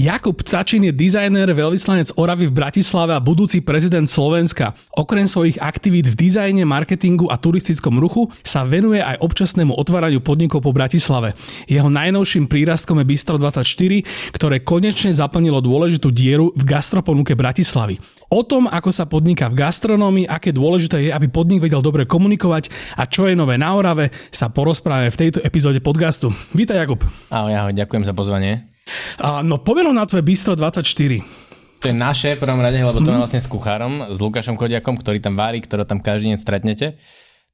Jakub Tačín je dizajner, veľvyslanec Oravy v Bratislave a budúci prezident Slovenska. Okrem svojich aktivít v dizajne, marketingu a turistickom ruchu sa venuje aj občasnému otváraniu podnikov po Bratislave. Jeho najnovším prírastkom je Bistro 24, ktoré konečne zaplnilo dôležitú dieru v gastroponuke Bratislavy. O tom, ako sa podniká v gastronómii, aké dôležité je, aby podnik vedel dobre komunikovať a čo je nové na Orave, sa porozprávame v tejto epizóde podcastu. Vítaj Jakub. Ahoj, ahoj, ďakujem za pozvanie. A, no povedom na tvoje Bistro 24. To je naše v prvom rade, lebo to je vlastne s kuchárom, s Lukášom Kodiakom, ktorý tam vári, ktorého tam každý deň stretnete.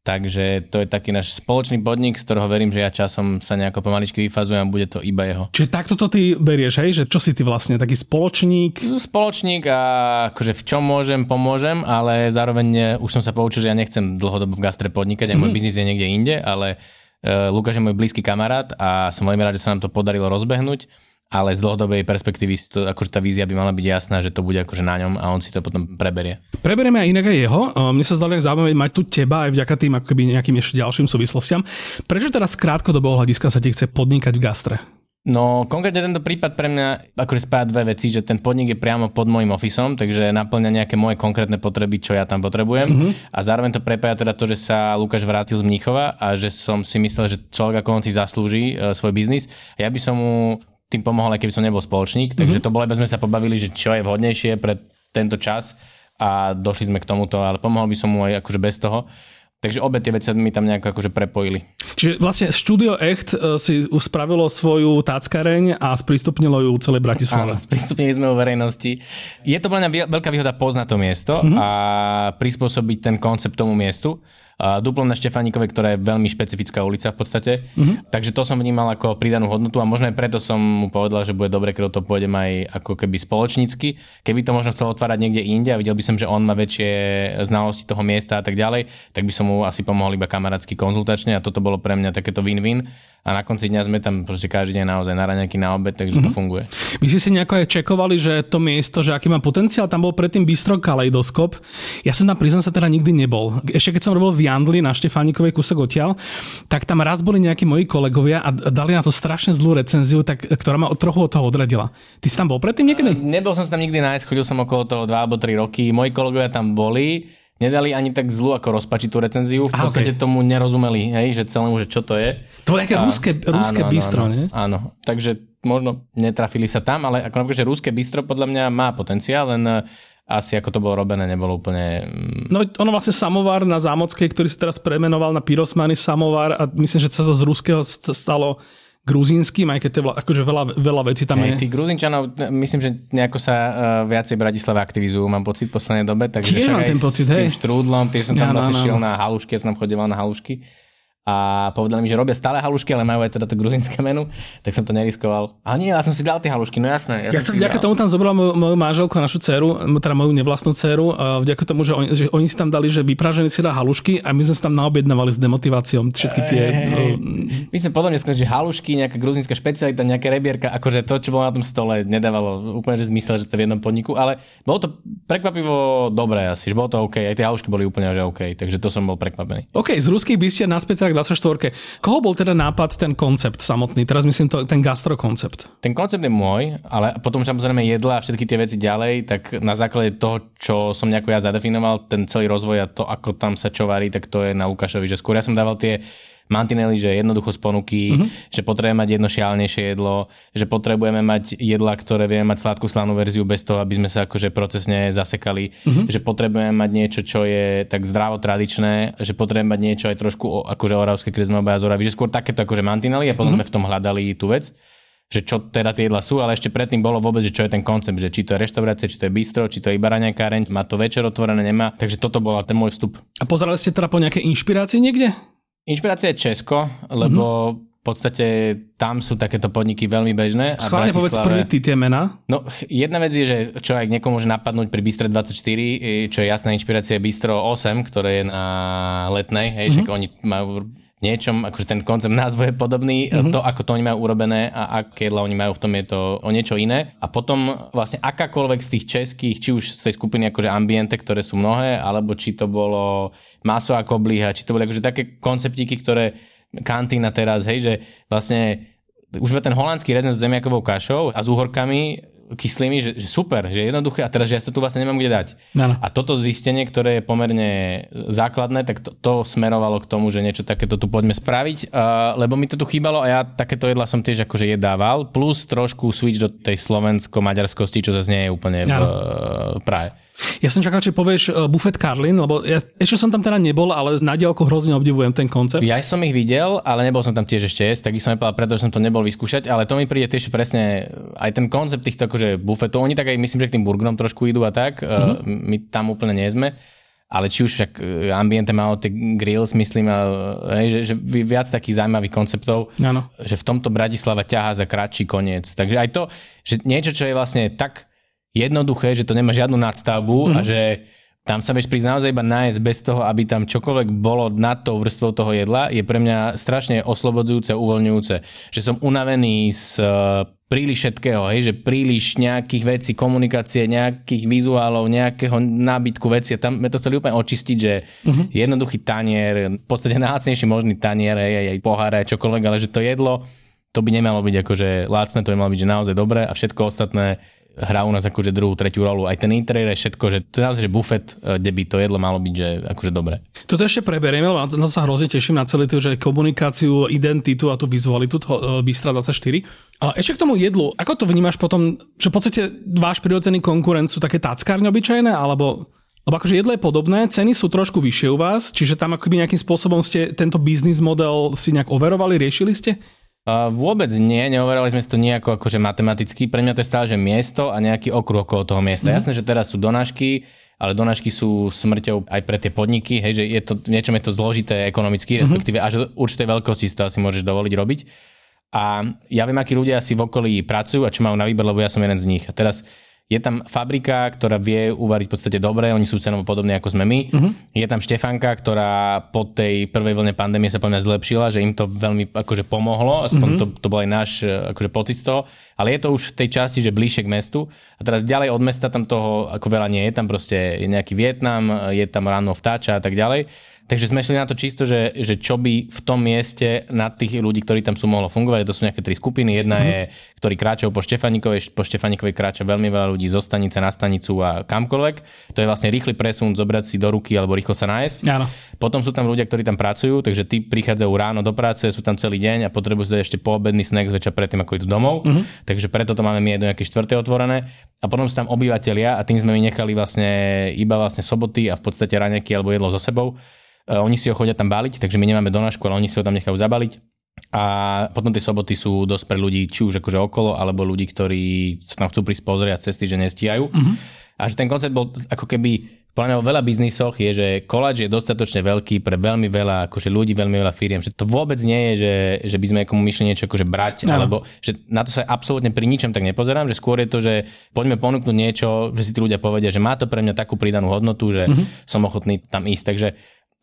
Takže to je taký náš spoločný podnik, z ktorého verím, že ja časom sa nejako pomaličky vyfazujem a bude to iba jeho. Čiže takto to ty berieš, hej? Že čo si ty vlastne, taký spoločník? Spoločník a akože v čom môžem, pomôžem, ale zároveň už som sa poučil, že ja nechcem dlhodobo v gastre podnikať, mm-hmm. môj biznis je niekde inde, ale uh, Lukáš je môj blízky kamarát a som veľmi rád, že sa nám to podarilo rozbehnúť ale z dlhodobej perspektívy to, akože tá vízia by mala byť jasná, že to bude akože na ňom a on si to potom preberie. Preberieme aj inak aj jeho. Mne sa zdalo zaujímavé mať tu teba aj vďaka tým ako keby nejakým ešte ďalším súvislostiam. Prečo teraz krátkodobého hľadiska sa ti chce podnikať v gastre? No, konkrétne tento prípad pre mňa akože spája dve veci, že ten podnik je priamo pod môjim ofisom, takže naplňa nejaké moje konkrétne potreby, čo ja tam potrebujem. Mm-hmm. A zároveň to prepája teda to, že sa Lukáš vrátil z Mníchova a že som si myslel, že človek ako on si zaslúži uh, svoj biznis. Ja by som mu tým pomohol, aj keby som nebol spoločník. Takže mm-hmm. to bolo, aby sme sa pobavili, že čo je vhodnejšie pre tento čas a došli sme k tomuto, ale pomohol by som mu aj akože bez toho. Takže obe tie veci mi tam nejako akože prepojili. Čiže vlastne Studio Echt e, si spravilo svoju táckareň a sprístupnilo ju celej Bratislave. Áno, sprístupnili sme o verejnosti. Je to pre mňa veľká výhoda poznať to miesto mm-hmm. a prispôsobiť ten koncept tomu miestu. Duplom na Štefánikovej, ktorá je veľmi špecifická ulica v podstate. Mm-hmm. Takže to som vnímal ako pridanú hodnotu a možno aj preto som mu povedal, že bude dobre, keď to pôjdem aj ako keby spoločnícky. Keby to možno chcel otvárať niekde inde a videl by som, že on má väčšie znalosti toho miesta a tak ďalej, tak by som mu asi pomohol iba kamarátsky konzultačne a toto bolo pre mňa takéto win-win a na konci dňa sme tam proste každý deň naozaj na raňaky na obed, takže mm-hmm. to mhm. funguje. My si si nejako aj čekovali, že to miesto, že aký má potenciál, tam bol predtým bistro Kaleidoskop. Ja som tam priznám sa teda nikdy nebol. Ešte keď som robil v Jandli na Štefánikovej kúsok odtiaľ, tak tam raz boli nejakí moji kolegovia a dali na to strašne zlú recenziu, tak, ktorá ma trochu od toho odradila. Ty si tam bol predtým niekedy? Nebol som tam nikdy nájsť, chodil som okolo toho 2 alebo 3 roky. Moji kolegovia tam boli nedali ani tak zlú ako rozpačitú recenziu. V podstate okay. tomu nerozumeli, hej, že celému, že čo to je. To je nejaké ruské, ruské áno, bistro, áno, nie? Áno, takže možno netrafili sa tam, ale ako napríklad, že ruské bistro podľa mňa má potenciál, len eh, asi ako to bolo robené, nebolo úplne... Mm. No ono vlastne samovár na Zámockej, ktorý sa teraz premenoval na Pyrosmany samovár a myslím, že sa to z ruského stalo gruzínskym, aj keď to je akože veľa, veľa vecí tam hey, je. Tí Gruzínčanov, myslím, že nejako sa uh, viacej Bratislave aktivizujú, mám pocit v poslednej dobe, takže Tiež mám ten pocit, s tým hej. štrúdlom, tiež som tam ja, vlastne no, no. šiel na halušky, ja som tam chodil na halušky a povedali mi, že robia stále halušky, ale majú aj teda to gruzinské menu, tak som to neriskoval. A nie, ja som si dal tie halušky, no jasné. Ja, ja som vďaka tomu tam zobral moju, moju manželku, našu dceru, teda moju nevlastnú dceru, vďaka tomu, že oni, že oni si tam dali, že vypražení si dá halušky a my sme sa tam naobjednávali s demotiváciou všetky tie... Hey, hey. My sme podobne skončili, že halušky, nejaká gruzinská špecialita, nejaké rebierka, akože to, čo bolo na tom stole, nedávalo úplne že zmysel, že to v jednom podniku, ale bolo to prekvapivo dobré asi, že bolo to OK, aj tie halušky boli úplne že OK, takže to som bol prekvapený. OK, z ruských bystier naspäť 24. Koho bol teda nápad ten koncept samotný? Teraz myslím to, ten gastrokoncept. Ten koncept je môj, ale potom samozrejme jedla a všetky tie veci ďalej, tak na základe toho, čo som nejako ja zadefinoval, ten celý rozvoj a to, ako tam sa čo varí, tak to je na Lukášovi, že skôr ja som dával tie mantinely, že jednoducho z ponuky, mm-hmm. že potrebujeme mať jedno šialnejšie jedlo, že potrebujeme mať jedla, ktoré vieme mať sladkú slanú verziu bez toho, aby sme sa akože procesne zasekali, mm-hmm. že potrebujeme mať niečo, čo je tak zdravo tradičné, že potrebujeme mať niečo aj trošku akože oravské, keď sme obaja z že skôr takéto akože mantinely a potom mm-hmm. sme v tom hľadali tú vec že čo teda tie jedla sú, ale ešte predtým bolo vôbec, že čo je ten koncept, že či to je reštaurácia, či to je bistro, či to je iba raňajkáreň, má to večer otvorené, nemá. Takže toto bola ten môj vstup. A pozerali ste teda po nejaké inšpirácii niekde? Inšpirácia je Česko, lebo mm-hmm. podstate tam sú takéto podniky veľmi bežné. Schválne povedz prvý ty tie mená. No, jedna vec je, že čo aj niekomu môže napadnúť pri Bistro 24, čo je jasná inšpirácia Bistro 8, ktoré je na letnej, hej, mm-hmm. však oni majú niečom, akože ten koncept názvu je podobný, mm-hmm. to ako to oni majú urobené a aké jedla oni majú v tom je to o niečo iné. A potom vlastne akákoľvek z tých českých, či už z tej skupiny akože ambiente, ktoré sú mnohé, alebo či to bolo maso ako obliha, či to boli akože také konceptíky, ktoré kantína teraz, hej, že vlastne už ten holandský rezent s zemiakovou kašou a s úhorkami kyslými, že, že super, že je jednoduché a teraz, že ja sa tu vlastne nemám kde dať. Ano. A toto zistenie, ktoré je pomerne základné, tak to, to smerovalo k tomu, že niečo takéto tu poďme spraviť, uh, lebo mi to tu chýbalo a ja takéto jedla som tiež akože jedával, plus trošku switch do tej slovensko-maďarskosti, čo zase nie je úplne v uh, Prahe. Ja som čakal, či povieš uh, Buffet Carlin, lebo ja ešte som tam teda nebol, ale na diálku hrozne obdivujem ten koncept. Ja som ich videl, ale nebol som tam tiež ešte jesť, tak ich som nepovedal, pretože som to nebol vyskúšať, ale to mi príde tiež presne aj ten koncept týchto akože bufetov. Oni tak aj myslím, že k tým burgerom trošku idú a tak. Mm-hmm. My tam úplne nie sme. Ale či už však e, Ambiente malo tie grills, myslím, hej, že, že viac takých zaujímavých konceptov, ano. že v tomto Bratislava ťahá za kratší koniec. Takže aj to, že niečo, čo je vlastne tak jednoduché, že to nemá žiadnu nadstavbu mm-hmm. a mhm. že tam sa vieš prísť naozaj iba nájsť bez toho, aby tam čokoľvek bolo nad tou vrstvou toho jedla, je pre mňa strašne oslobodzujúce, uvoľňujúce. Že som unavený z uh, príliš všetkého, hej, že príliš nejakých vecí, komunikácie, nejakých vizuálov, nejakého nábytku veci. Tam sme to chceli úplne očistiť, že uh-huh. jednoduchý tanier, v podstate najlacnejší možný tanier, hej, aj pohár, aj čokoľvek, ale že to jedlo, to by nemalo byť akože lácne, to by malo byť že naozaj dobré a všetko ostatné hrá u nás akože druhú, tretiu rolu. Aj ten interiér je všetko, že to naozaj, že bufet, e, kde by to jedlo malo byť, že akože dobre. Toto ešte preberieme, lebo na to sa hrozne teším na celý to, že komunikáciu, identitu a tú vizualitu toho e, Bystra 24. A ešte k tomu jedlu, ako to vnímaš potom, že v podstate váš prirodzený konkurent sú také tackárne obyčajné, alebo lebo akože jedlo je podobné, ceny sú trošku vyššie u vás, čiže tam akoby nejakým spôsobom ste tento biznis model si nejak overovali, riešili ste? Uh, vôbec nie, neoverali sme si to nejako akože matematicky. Pre mňa to je stále, že miesto a nejaký okruh okolo toho miesta. Mm. Jasné, že teraz sú donášky, ale donášky sú smrťou aj pre tie podniky, hej, že je to, niečom je to zložité ekonomicky, mm-hmm. respektíve až do určitej veľkosti si to asi môžeš dovoliť robiť. A ja viem, akí ľudia si v okolí pracujú a čo majú na výber, lebo ja som jeden z nich. A teraz je tam fabrika, ktorá vie uvariť v podstate dobre, oni sú cenovo podobní ako sme my. Uh-huh. Je tam Štefanka, ktorá po tej prvej vlne pandémie sa po mňa zlepšila, že im to veľmi akože pomohlo, aspoň uh-huh. to, to bol aj náš akože pocit z toho, ale je to už v tej časti, že bližšie k mestu. A teraz ďalej od mesta tam toho ako veľa nie je, tam proste je nejaký Vietnam, je tam ráno vtáča a tak ďalej. Takže sme šli na to čisto, že, že čo by v tom mieste na tých ľudí, ktorí tam sú, mohlo fungovať. To sú nejaké tri skupiny. Jedna mm-hmm. je, ktorí kráčajú po Štefanikovej, po Štefanikovej kráča veľmi veľa ľudí zo stanice na stanicu a kamkoľvek. To je vlastne rýchly presun, zobrať si do ruky alebo rýchlo sa nájsť. Áno. Potom sú tam ľudia, ktorí tam pracujú, takže tí prichádzajú ráno do práce, sú tam celý deň a potrebujú si ešte poobedný snack zväčša predtým, ako idú domov. Mm-hmm. Takže preto to máme my do nejaké štvrté otvorené. A potom sú tam obyvateľia a tým sme my nechali vlastne iba vlastne soboty a v podstate raňaky alebo jedlo so sebou E, oni si ho chodia tam baliť, takže my nemáme donášku, ale oni si ho tam nechajú zabaliť. A potom tie soboty sú dosť pre ľudí, či už akože okolo, alebo ľudí, ktorí sa tam chcú prísť pozrieť cesty, že nestíhajú. Mm-hmm. A že ten koncept bol ako keby vo veľa biznisoch je, že koláč je dostatočne veľký pre veľmi veľa akože ľudí, veľmi veľa firiem. Že to vôbec nie je, že, že by sme komu myšli niečo akože brať, no. alebo že na to sa absolútne pri ničom tak nepozerám, že skôr je to, že poďme ponúknuť niečo, že si tí ľudia povedia, že má to pre mňa takú pridanú hodnotu, že mm-hmm. som ochotný tam ísť. Takže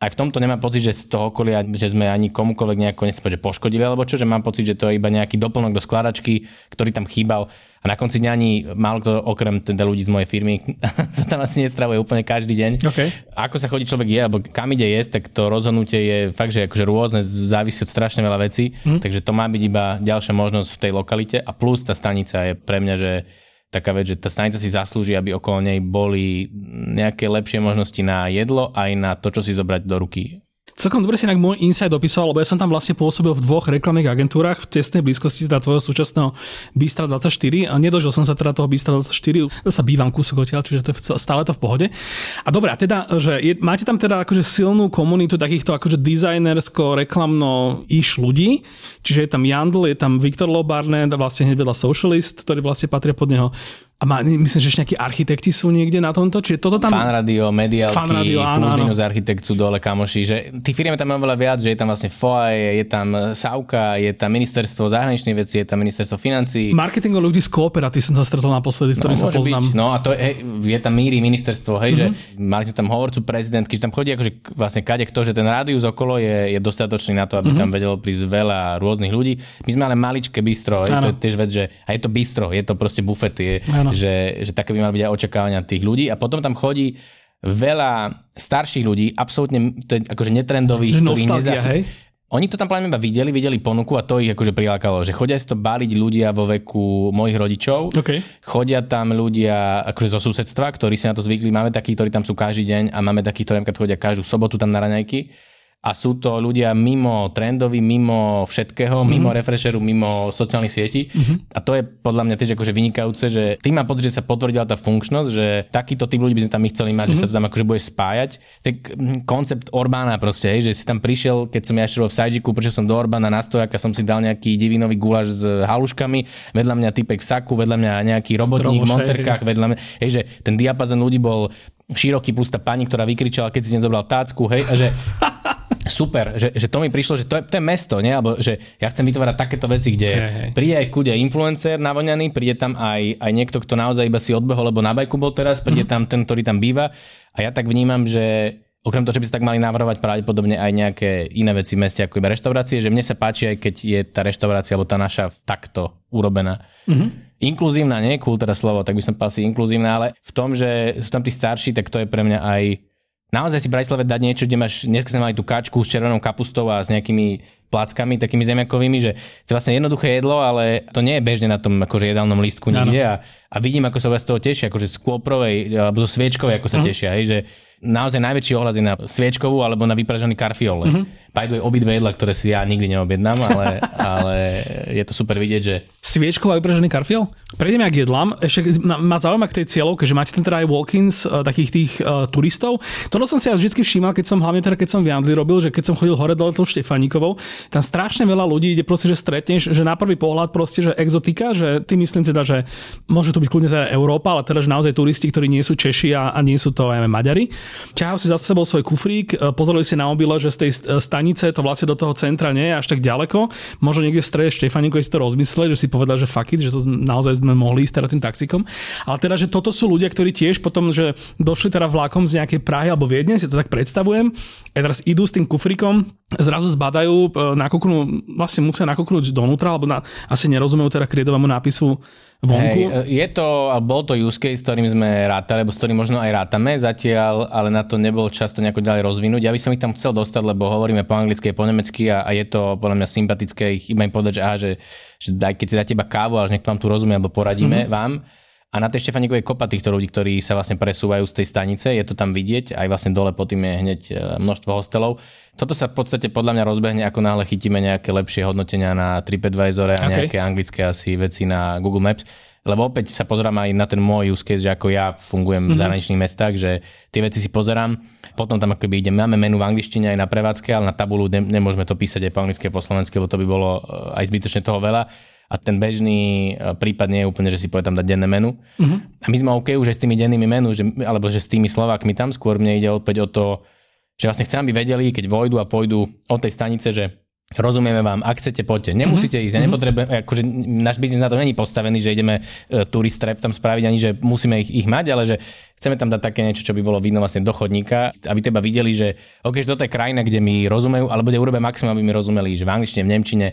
aj v tomto nemám pocit, že z toho okolia, že sme ani komukoľvek nejako nespôj, že poškodili, alebo čo, že mám pocit, že to je iba nejaký doplnok do skladačky, ktorý tam chýbal a na konci dňa ani málo kto, okrem teda ľudí z mojej firmy, sa tam asi nestravuje úplne každý deň. Okay. Ako sa chodí človek je, alebo kam ide jesť, tak to rozhodnutie je fakt, že akože rôzne, závisí od strašne veľa vecí, mm. takže to má byť iba ďalšia možnosť v tej lokalite a plus tá stanica je pre mňa, že taká vec, že tá stanica si zaslúži, aby okolo nej boli nejaké lepšie možnosti na jedlo aj na to, čo si zobrať do ruky. Celkom dobre si inak môj insight opísal, lebo ja som tam vlastne pôsobil v dvoch reklamných agentúrach v tesnej blízkosti teda tvojho súčasného Bystra 24 a nedožil som sa teda toho Bystra 24, sa bývam kúsok odtiaľ, čiže to je stále to v pohode. A dobre, a teda, že je, máte tam teda akože silnú komunitu takýchto akože dizajnersko, reklamno iš ľudí, čiže je tam Jandl, je tam Viktor Lobarnet, vlastne hneď vedľa Socialist, ktorý vlastne patria pod neho. A má, myslím, že ešte nejakí architekti sú niekde na tomto? Čiže toto tam... Fan radio, mediálky, Fan radio, áno, plus áno. minus architekt sú dole kamoši, že tí firmy tam mám veľa viac, že je tam vlastne FOA, je tam SAUKA, je tam ministerstvo zahraničných vecí, je tam ministerstvo financí. Marketingo ľudí z Kooperaty som sa stretol naposledy, s ktorým sa môže poznám. Byť. No a to je, je tam míry ministerstvo, hej, mm-hmm. že Mhm. mali sme tam hovorcu prezidentky, že tam chodí akože vlastne kade kto, že ten rádius okolo je, je dostatočný na to, aby mm-hmm. tam vedelo prísť veľa rôznych ľudí. My sme ale maličké bistro, hej, to je tiež vec, že a je to bistro, je to proste bufet, je, Že, že také by mali byť aj očakávania tých ľudí. A potom tam chodí veľa starších ľudí, absolútne to je akože netrendových, ktorých nezachy- oni to tam plne iba videli, videli ponuku a to ich akože prilákalo, že chodia si to baliť ľudia vo veku mojich rodičov, OK. chodia tam ľudia akože zo susedstva, ktorí si na to zvykli, máme takých, ktorí tam sú každý deň a máme takých, ktorí chodia každú sobotu tam na raňajky a sú to ľudia mimo trendoví, mimo všetkého, mm-hmm. mimo refresheru, mimo sociálnych sietí mm-hmm. a to je podľa mňa tiež akože vynikajúce, že tým mám pocit, že sa potvrdila tá funkčnosť, že takýto typ ľudí by sme tam my chceli mať, mm-hmm. že sa to tam akože bude spájať. Tak mm, koncept Orbána proste, hej, že si tam prišiel, keď som ja šiel v Sajžiku, prišiel som do Orbána na stojak a som si dal nejaký divinový guláš s haluškami, vedľa mňa typek v saku, vedľa mňa nejaký robotník v hej, monterkách, vedľa mňa, hej, že ten diapazon ľudí bol široký plus tá pani, ktorá vykričala, keď si nezobral tácku, hej, a že super, že, že to mi prišlo, že to je, to je mesto, nie? Alebo že ja chcem vytvárať takéto veci, kde Hej, hej. príde aj kude influencer navoňaný, príde tam aj, aj niekto, kto naozaj iba si odbehol, lebo na bajku bol teraz, príde tam ten, ktorý tam býva a ja tak vnímam, že okrem toho, že by sa tak mali navrhovať pravdepodobne aj nejaké iné veci v meste, ako iba reštaurácie, že mne sa páči aj keď je tá reštaurácia alebo tá naša takto urobená. Mm-hmm. Inkluzívna, nie je cool teda slovo, tak by som povedal si inkluzívna, ale v tom, že sú tam tí starší, tak to je pre mňa aj naozaj si Bratislave dať niečo, kde máš, dneska sme mali tú kačku s červenou kapustou a s nejakými plackami, takými zemiakovými, že to je vlastne jednoduché jedlo, ale to nie je bežne na tom akože jedálnom lístku nikde a, a vidím, ako sa vás z toho tešia, akože z kôprovej alebo zo sviečkovej, ako sa Mhm. tešia, hej, že naozaj najväčší ohľad je na sviečkovú alebo na vypražený karfiol. Mhm. Mm-hmm. By the way, obidve jedla, ktoré si ja nikdy neobjednám, ale, ale je to super vidieť, že Sviečková vypražený karfiel? Prejdeme k jedlám. Ešte ma, ma zaujíma k tej cieľovke, že máte tam teda aj walk-ins uh, takých tých uh, turistov. Toto som si ja vždy všímal, keď som hlavne teda, keď som v Jandli robil, že keď som chodil hore dole tou Štefanikovou, tam strašne veľa ľudí ide proste, že stretneš, že na prvý pohľad proste, že exotika, že ty myslím teda, že môže to byť kľudne teda Európa, ale teda, že naozaj turisti, ktorí nie sú Češi a, a nie sú to aj Maďari. Ťahajú si za sebou svoj kufrík, uh, pozerali si na mobile, že z tej uh, stanice to vlastne do toho centra nie je až tak ďaleko. Možno niekde v strede Štefanikovej si to rozmysleli, že si povedal, že fuck it, že to naozaj sme mohli ísť teda tým taxikom. Ale teda, že toto sú ľudia, ktorí tiež potom, že došli teda vlakom z nejakej Prahy alebo Viedne, si to tak predstavujem, a teraz idú s tým kufrikom, zrazu zbadajú, e, nakúknú, vlastne musia nakúknúť donútra, alebo na, asi nerozumejú teda kriedovému nápisu vonku. Hej, je to, bol to use case, s ktorým sme rátali, alebo s ktorým možno aj rátame zatiaľ, ale na to nebol čas to nejako ďalej rozvinúť. Ja by som ich tam chcel dostať, lebo hovoríme po anglicky po nemecky a, a je to podľa mňa sympatické ich iba im povedať, že, aha, že, že daj, keď si dáte iba kávu, že niekto vám tu rozumie, alebo poradíme mm-hmm. vám. A na tej Štefanikovej je kopa týchto ľudí, ktorí sa vlastne presúvajú z tej stanice, je to tam vidieť, aj vlastne dole pod tým je hneď e, množstvo hostelov. Toto sa v podstate podľa mňa rozbehne, ako náhle chytíme nejaké lepšie hodnotenia na TripAdvisor a Okay. nejaké anglické asi veci na Google Maps. Lebo opäť sa pozerám aj na ten môj use case, že ako ja fungujem v zahraničných mestách, že tie veci si pozerám, potom tam akoby idem, máme menu v angličtine aj na prevádzke, ale na tabulu ne, nemôžeme to písať aj po anglicky a po slovensky, lebo to by bolo eh, aj zbytočne toho veľa. A ten bežný eh, prípad nie je úplne, že si povie tam dať denné menu. Uh-huh. A my sme OK už aj s tými dennými menu, že, alebo že s tými Slovákmi tam skôr mne ide opäť o to, že vlastne chcem, aby vedeli, keď vojdu a pôjdu od tej stanice, že rozumieme vám, ak chcete, poďte. Nemusíte ísť, ja nepotrebujem, akože náš biznis na to není postavený, že ideme uh, turist trap tam spraviť, ani že musíme ich, ich mať, ale že chceme tam dať také niečo, čo by bolo vidno vlastne do chodníka, aby teba videli, že OK, že toto je krajina, kde mi rozumejú, alebo kde urobia maximum, aby mi rozumeli, že v angličtine, v nemčine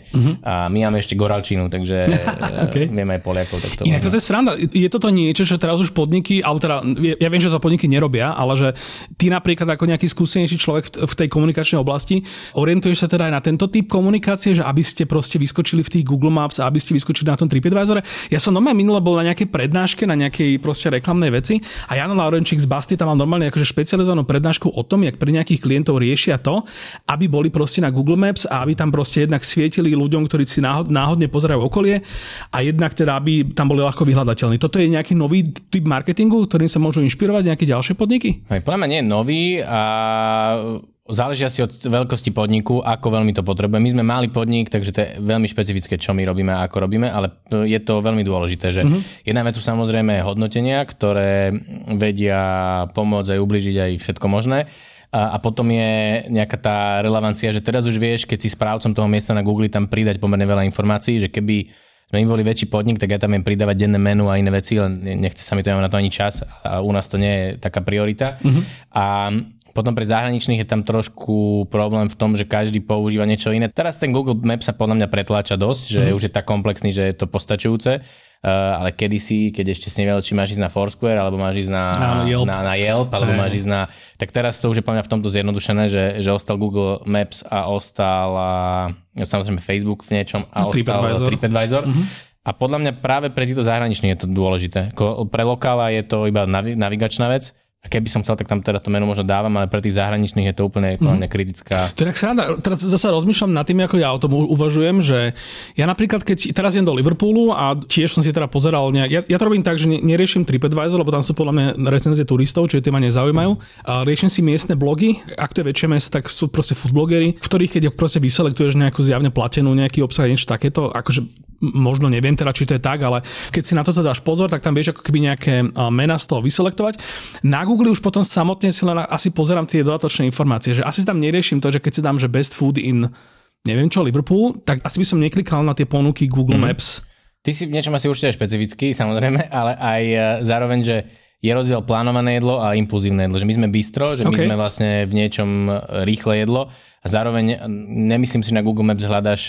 a my máme ešte goralčinu, takže Okay. okay. vieme aj Poliakov. Tak to Inak toto je sranda. Je toto niečo, čo teraz už podniky, alebo teda, ja viem, že to podniky nerobia, ale že ty napríklad ako nejaký skúsenejší človek v, tej komunikačnej oblasti, orientuješ sa teda aj na tento typ komunikácie, že aby ste proste vyskočili v tých Google Maps a aby ste vyskočili na tom TripAdvisore. Ja som normálne minule bol na nejakej prednáške, na nejakej proste reklamnej veci a Jan Laurenčík z Basty tam mal normálne akože špecializovanú prednášku o tom, jak pre nejakých klientov riešia to, aby boli proste na Google Maps a aby tam proste jednak svietili ľuďom, ktorí si náhod, náhodne pozerajú okolie a jednak teda, aby tam boli ľahko vyhľadateľní. Toto je nejaký nový typ marketingu, ktorým sa môžu inšpirovať nejaké ďalšie podniky? Hej, podľa mňa nie je nový a záleží asi od veľkosti podniku, ako veľmi to potrebuje. My sme malý podnik, takže to je veľmi špecifické, čo my robíme a ako robíme, ale je to veľmi dôležité, že mm-hmm. jedna vec sú samozrejme hodnotenia, ktoré vedia pomôcť aj ubližiť aj všetko možné. A, a potom je nejaká tá relevancia, že teraz už vieš, keď si správcom toho miesta na Google tam pridať pomerne veľa informácií, že keby sme im boli väčší podnik, tak ja tam viem pridávať denné menu a iné veci, len nechce sa mi to na to ani čas a u nás to nie je taká priorita. Mm-hmm. A potom pre zahraničných je tam trošku problém v tom, že každý používa niečo iné. Teraz ten Google Maps sa podľa mňa pretláča dosť, že mm. už je tak komplexný, že je to postačujúce. Uh, ale kedysi, keď ešte si nevedel, či máš ísť na Foursquare, alebo máš ísť na, na, Yelp. na, na Yelp, alebo Aj. máš ísť na... Tak teraz to už je podľa mňa v tomto zjednodušené, že, že ostal Google Maps a ostal a, samozrejme Facebook v niečom a no, ostal TripAdvisor. TripAdvisor. Mm-hmm. A podľa mňa práve pre týchto zahraničných je to dôležité. Pre lokála je to iba navigačná vec, a keby som chcel, tak tam teda to meno možno dávam, ale pre tých zahraničných je to úplne mm. kritická. To je sa teraz zase rozmýšľam nad tým, ako ja o tom uvažujem, že ja napríklad, keď teraz idem do Liverpoolu a tiež som si teda pozeral, nejak, ja, ja to robím tak, že neriešim TripAdvisor, lebo tam sú podľa mňa recenzie turistov, čiže tie ma nezaujímajú. A riešim si miestne blogy, ak to je väčšie mesto, tak sú proste foodblogery, v ktorých keď proste vyselektuješ nejakú zjavne platenú, nejaký obsah, niečo takéto, akože možno neviem teda, či to je tak, ale keď si na toto dáš pozor, tak tam vieš ako keby nejaké mená z toho vyselektovať. Na Google už potom samotne si len asi pozerám tie dodatočné informácie, že asi tam neriešim to, že keď si dám, že best food in neviem čo, Liverpool, tak asi by som neklikal na tie ponuky Google mm. Maps. Ty si v niečom asi určite špecifický, samozrejme, ale aj e, zároveň, že je rozdiel plánované jedlo a impulzívne jedlo. Že my sme bistro, že okay. my sme vlastne v niečom e, rýchle jedlo a zároveň e, nemyslím si, že na Google Maps hľadaš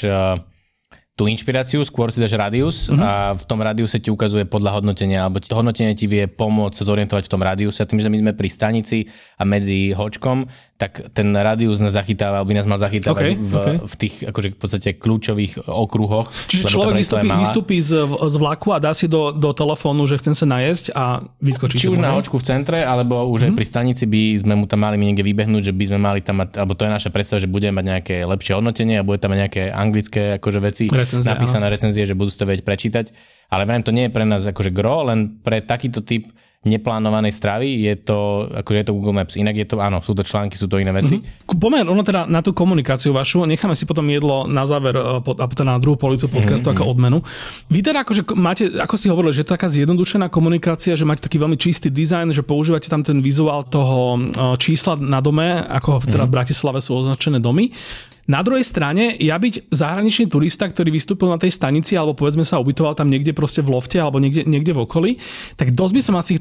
tú inšpiráciu, skôr si dáš radius uh-huh. a v tom radiuse ti ukazuje podľa hodnotenia, alebo to hodnotenie ti vie pomôcť sa zorientovať v tom radiuse a tým, že my sme pri stanici a medzi hočkom, tak ten radius nás zachytáva, aby nás mal zachytávať okay, v, okay. v tých akože v podstate kľúčových okruhoch. Čiže človek vystúpi, vystúpi z, z vlaku a dá si do, do telefónu, že chcem sa najesť a vyskočí. Či už na hočku v centre, alebo už uh-huh. aj mhm. pri stanici by sme mu tam mali niekde vybehnúť, že by sme mali tam mať, alebo to je naša predstava, že budeme mať nejaké lepšie hodnotenie a bude tam mať nejaké anglické akože veci recenzie, napísané áno. recenzie, že budú to vedieť prečítať. Ale vrajím, to nie je pre nás akože gro, len pre takýto typ neplánovanej stravy, je to, ako je to Google Maps. Inak je to, áno, sú to články, sú to iné veci. Mm-hmm. Poďme ono teda na tú komunikáciu vašu, necháme si potom jedlo na záver, e, a teda na druhú policu podcastu mm-hmm. ako odmenu. Vy teda akože máte, ako si hovorili, že je to taká zjednodušená komunikácia, že máte taký veľmi čistý dizajn, že používate tam ten vizuál toho e, čísla na dome, ako teda mm-hmm. v Bratislave sú označené domy. Na druhej strane, ja byť zahraničný turista, ktorý vystúpil na tej stanici alebo povedzme sa ubytoval tam niekde proste v lofte alebo niekde, niekde v okolí, tak dosť by som asi,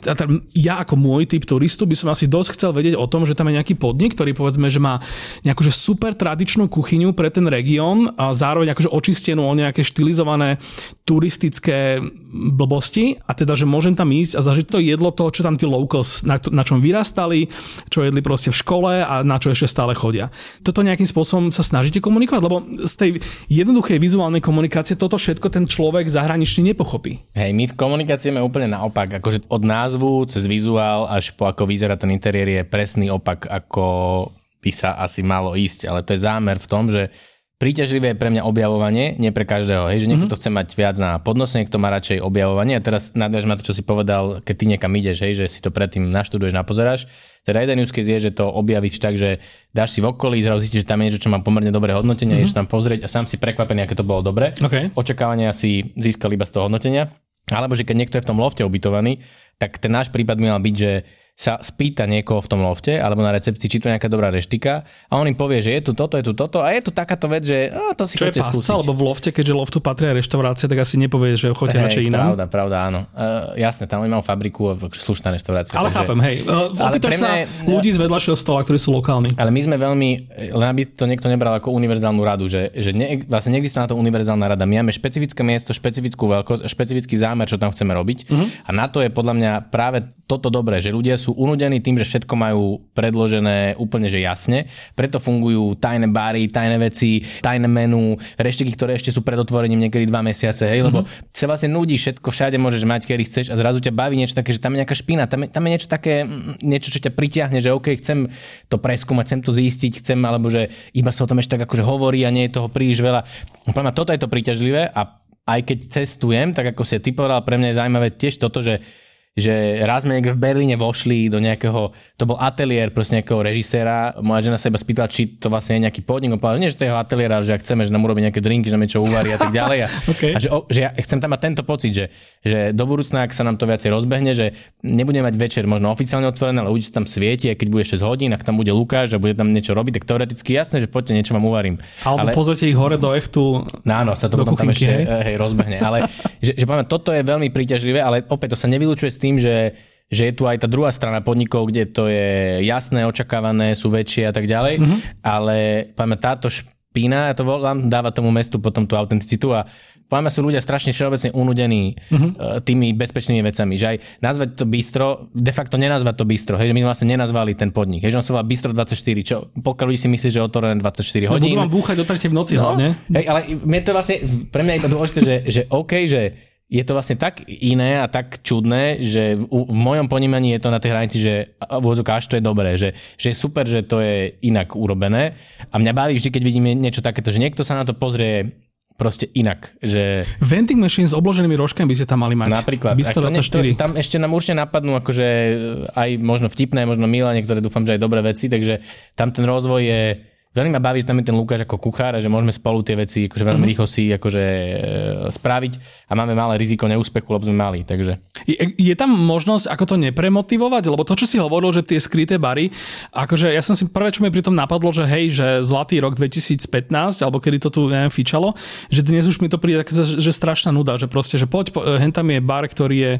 ja ako môj typ turistu by som asi dosť chcel vedieť o tom, že tam je nejaký podnik, ktorý povedzme, že má nejakú super tradičnú kuchyňu pre ten región a zároveň akože očistenú o nejaké štilizované turistické blbosti a teda, že môžem tam ísť a zažiť to jedlo toho, čo tam tí locals, na, na čom vyrastali, čo jedli proste v škole a na čo ešte stále chodia. Toto nejakým spôsobom sa snažíte komunikovať? Lebo z tej jednoduchej vizuálnej komunikácie toto všetko ten človek zahraničný nepochopí. Hej, my v komunikácii máme úplne naopak. Akože od názvu cez vizuál až po ako vyzerá ten interiér je presný opak, ako by sa asi malo ísť. Ale to je zámer v tom, že príťažlivé je pre mňa objavovanie, nie pre každého. Hej, že niekto mm-hmm. to chce mať viac na podnose, niekto má radšej objavovanie. A teraz nadviaž na to, čo si povedal, keď ty niekam ideš, hej, že si to predtým naštuduješ, napozeráš. Teda jeden use case je, že to objavíš tak, že dáš si v okolí, zrazu zistíš, že tam je niečo, čo má pomerne dobré hodnotenie, mm-hmm. tam pozrieť a sám si prekvapený, aké to bolo dobre. Okay. Očakávania si získal iba z toho hodnotenia. Alebo že keď niekto je v tom lofte ubytovaný, tak ten náš prípad by mal byť, že sa spýta niekoho v tom lofte alebo na recepcii, či to je nejaká dobrá reštika a on im povie, že je tu toto, je tu toto a je tu takáto vec, že a, to si Čo je pásca, skúsiť. lebo v lofte, keďže loftu patria reštaurácia, tak asi nepovie, že chodíte hey, radšej inám. Pravda, pravda, áno. Uh, jasne, tam mám fabriku, slušná reštaurácia. Ale takže... chápem, hej. Uh, ale pre mňa, sa ľudí z vedľašieho stola, ktorí sú lokálni. Ale my sme veľmi, len aby to niekto nebral ako univerzálnu radu, že, že ne, vlastne neexistuje na to univerzálna rada. My máme špecifické miesto, špecifickú veľkosť, špecifický zámer, čo tam chceme robiť. Uh-huh. A na to je podľa mňa práve toto dobré, že ľudia sú unudení tým, že všetko majú predložené úplne že jasne. Preto fungujú tajné bary, tajné veci, tajné menu, reštiky, ktoré ešte sú pred otvorením niekedy dva mesiace, hej, lebo mm-hmm. sa vlastne nudí všetko, všade môžeš mať, kedy chceš a zrazu ťa baví niečo také, že tam je nejaká špina, tam je, tam je niečo také, niečo, čo ťa pritiahne, že OK, chcem to preskúmať, chcem to zistiť, chcem, alebo že iba sa o tom ešte tak akože hovorí a nie je toho príliš veľa. Pre toto je to príťažlivé a aj keď cestujem, tak ako si ty povedal, pre mňa je zaujímavé tiež toto, že že raz sme v Berlíne vošli do nejakého, to bol ateliér proste nejakého režiséra, moja žena sa iba spýtala, či to vlastne je nejaký podnik, on povedal, nie, že to je jeho ateliér, že ak chceme, že nám urobí nejaké drinky, že nám niečo uvarí a tak ďalej. A, okay. a že, o, že, ja chcem tam mať tento pocit, že, že do budúcna, ak sa nám to viacej rozbehne, že nebudeme mať večer možno oficiálne otvorené, ale uvidíte tam svieti, a keď bude 6 hodín, ak tam bude Lukáš a bude tam niečo robiť, tak teoreticky jasné, že poďte, niečo vám uvarím. Alebo ale... pozrite ich hore do echtu. No, áno, sa to potom tam ešte hej, rozbehne. Ale že, že poviem, toto je veľmi príťažlivé, ale opäť to sa nevylučuje s tým, že že je tu aj tá druhá strana podnikov, kde to je jasné, očakávané, sú väčšie a tak ďalej, mm-hmm. ale poviem, táto špína, ja to volám, dáva tomu mestu potom tú autenticitu a Poviem, sú ľudia strašne všeobecne unudení uh-huh. tými bezpečnými vecami, že aj nazvať to bistro, de facto nenazvať to bistro, hej, my vlastne nenazvali ten podnik, hej, že on sa volá bistro 24, čo pokiaľ ľudí si myslí, že je otvorené 24 no, hodín. Budú vám búchať do v noci no, hlavne. Hej, ale mne to vlastne, pre mňa je to dôležité, že, že OK, že je to vlastne tak iné a tak čudné, že v, v mojom ponímaní je to na tej hranici, že v až to je dobré, že, že je super, že to je inak urobené. A mňa baví vždy, keď vidíme niečo takéto, že niekto sa na to pozrie proste inak. Že... Vending machine s obloženými rožkami by ste tam mali mať. Napríklad. to, to, tam ešte nám určite napadnú akože aj možno vtipné, možno milé, niektoré dúfam, že aj dobré veci, takže tam ten rozvoj je Veľmi ma baví, že tam je ten Lukáš ako kuchár a že môžeme spolu tie veci akože veľmi mm-hmm. rýchlo si akože e, spraviť a máme malé riziko neúspechu, lebo sme mali, takže. Je, je tam možnosť, ako to nepremotivovať? Lebo to, čo si hovoril, že tie skryté bary, akože ja som si prvé, čo mi pri tom napadlo, že hej, že zlatý rok 2015, alebo kedy to tu neviem, fičalo, že dnes už mi to príde také, že, že strašná nuda, že proste, že poď, hen tam je bar, ktorý je,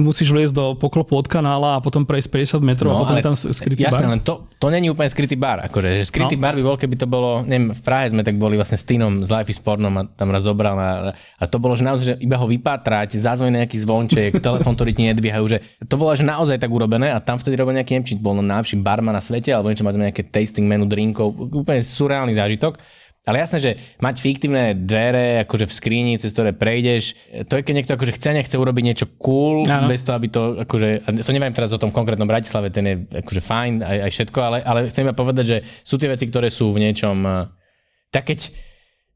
musíš vliesť do poklopu od kanála a potom prejsť 50 metrov no, a potom tam skrytý jasne, bar. len to, to není úplne skrytý bar, akože, že skrytý no. Bar by bol, keby to bolo, neviem, v Prahe sme tak boli vlastne s Týnom z Life is Pornom a tam raz zobral a, a to bolo, že naozaj, že iba ho vypátrať, zazvoň nejaký zvonček, telefon, ktorý ti nedvíhajú, že to bolo, že naozaj tak urobené a tam vtedy robil nejaký, neviem, bol najlepší barman na svete alebo niečo, máme nejaké tasting menu drinkov, úplne surreálny zážitok. Ale jasné, že mať fiktívne dvere akože v skríni, cez ktoré prejdeš, to je keď niekto akože chce, nechce urobiť niečo cool, ano. bez toho, aby to akože, to neviem teraz o tom konkrétnom Bratislave, ten je akože fajn aj, aj všetko, ale, ale chcem iba povedať, že sú tie veci, ktoré sú v niečom, eh, tak keď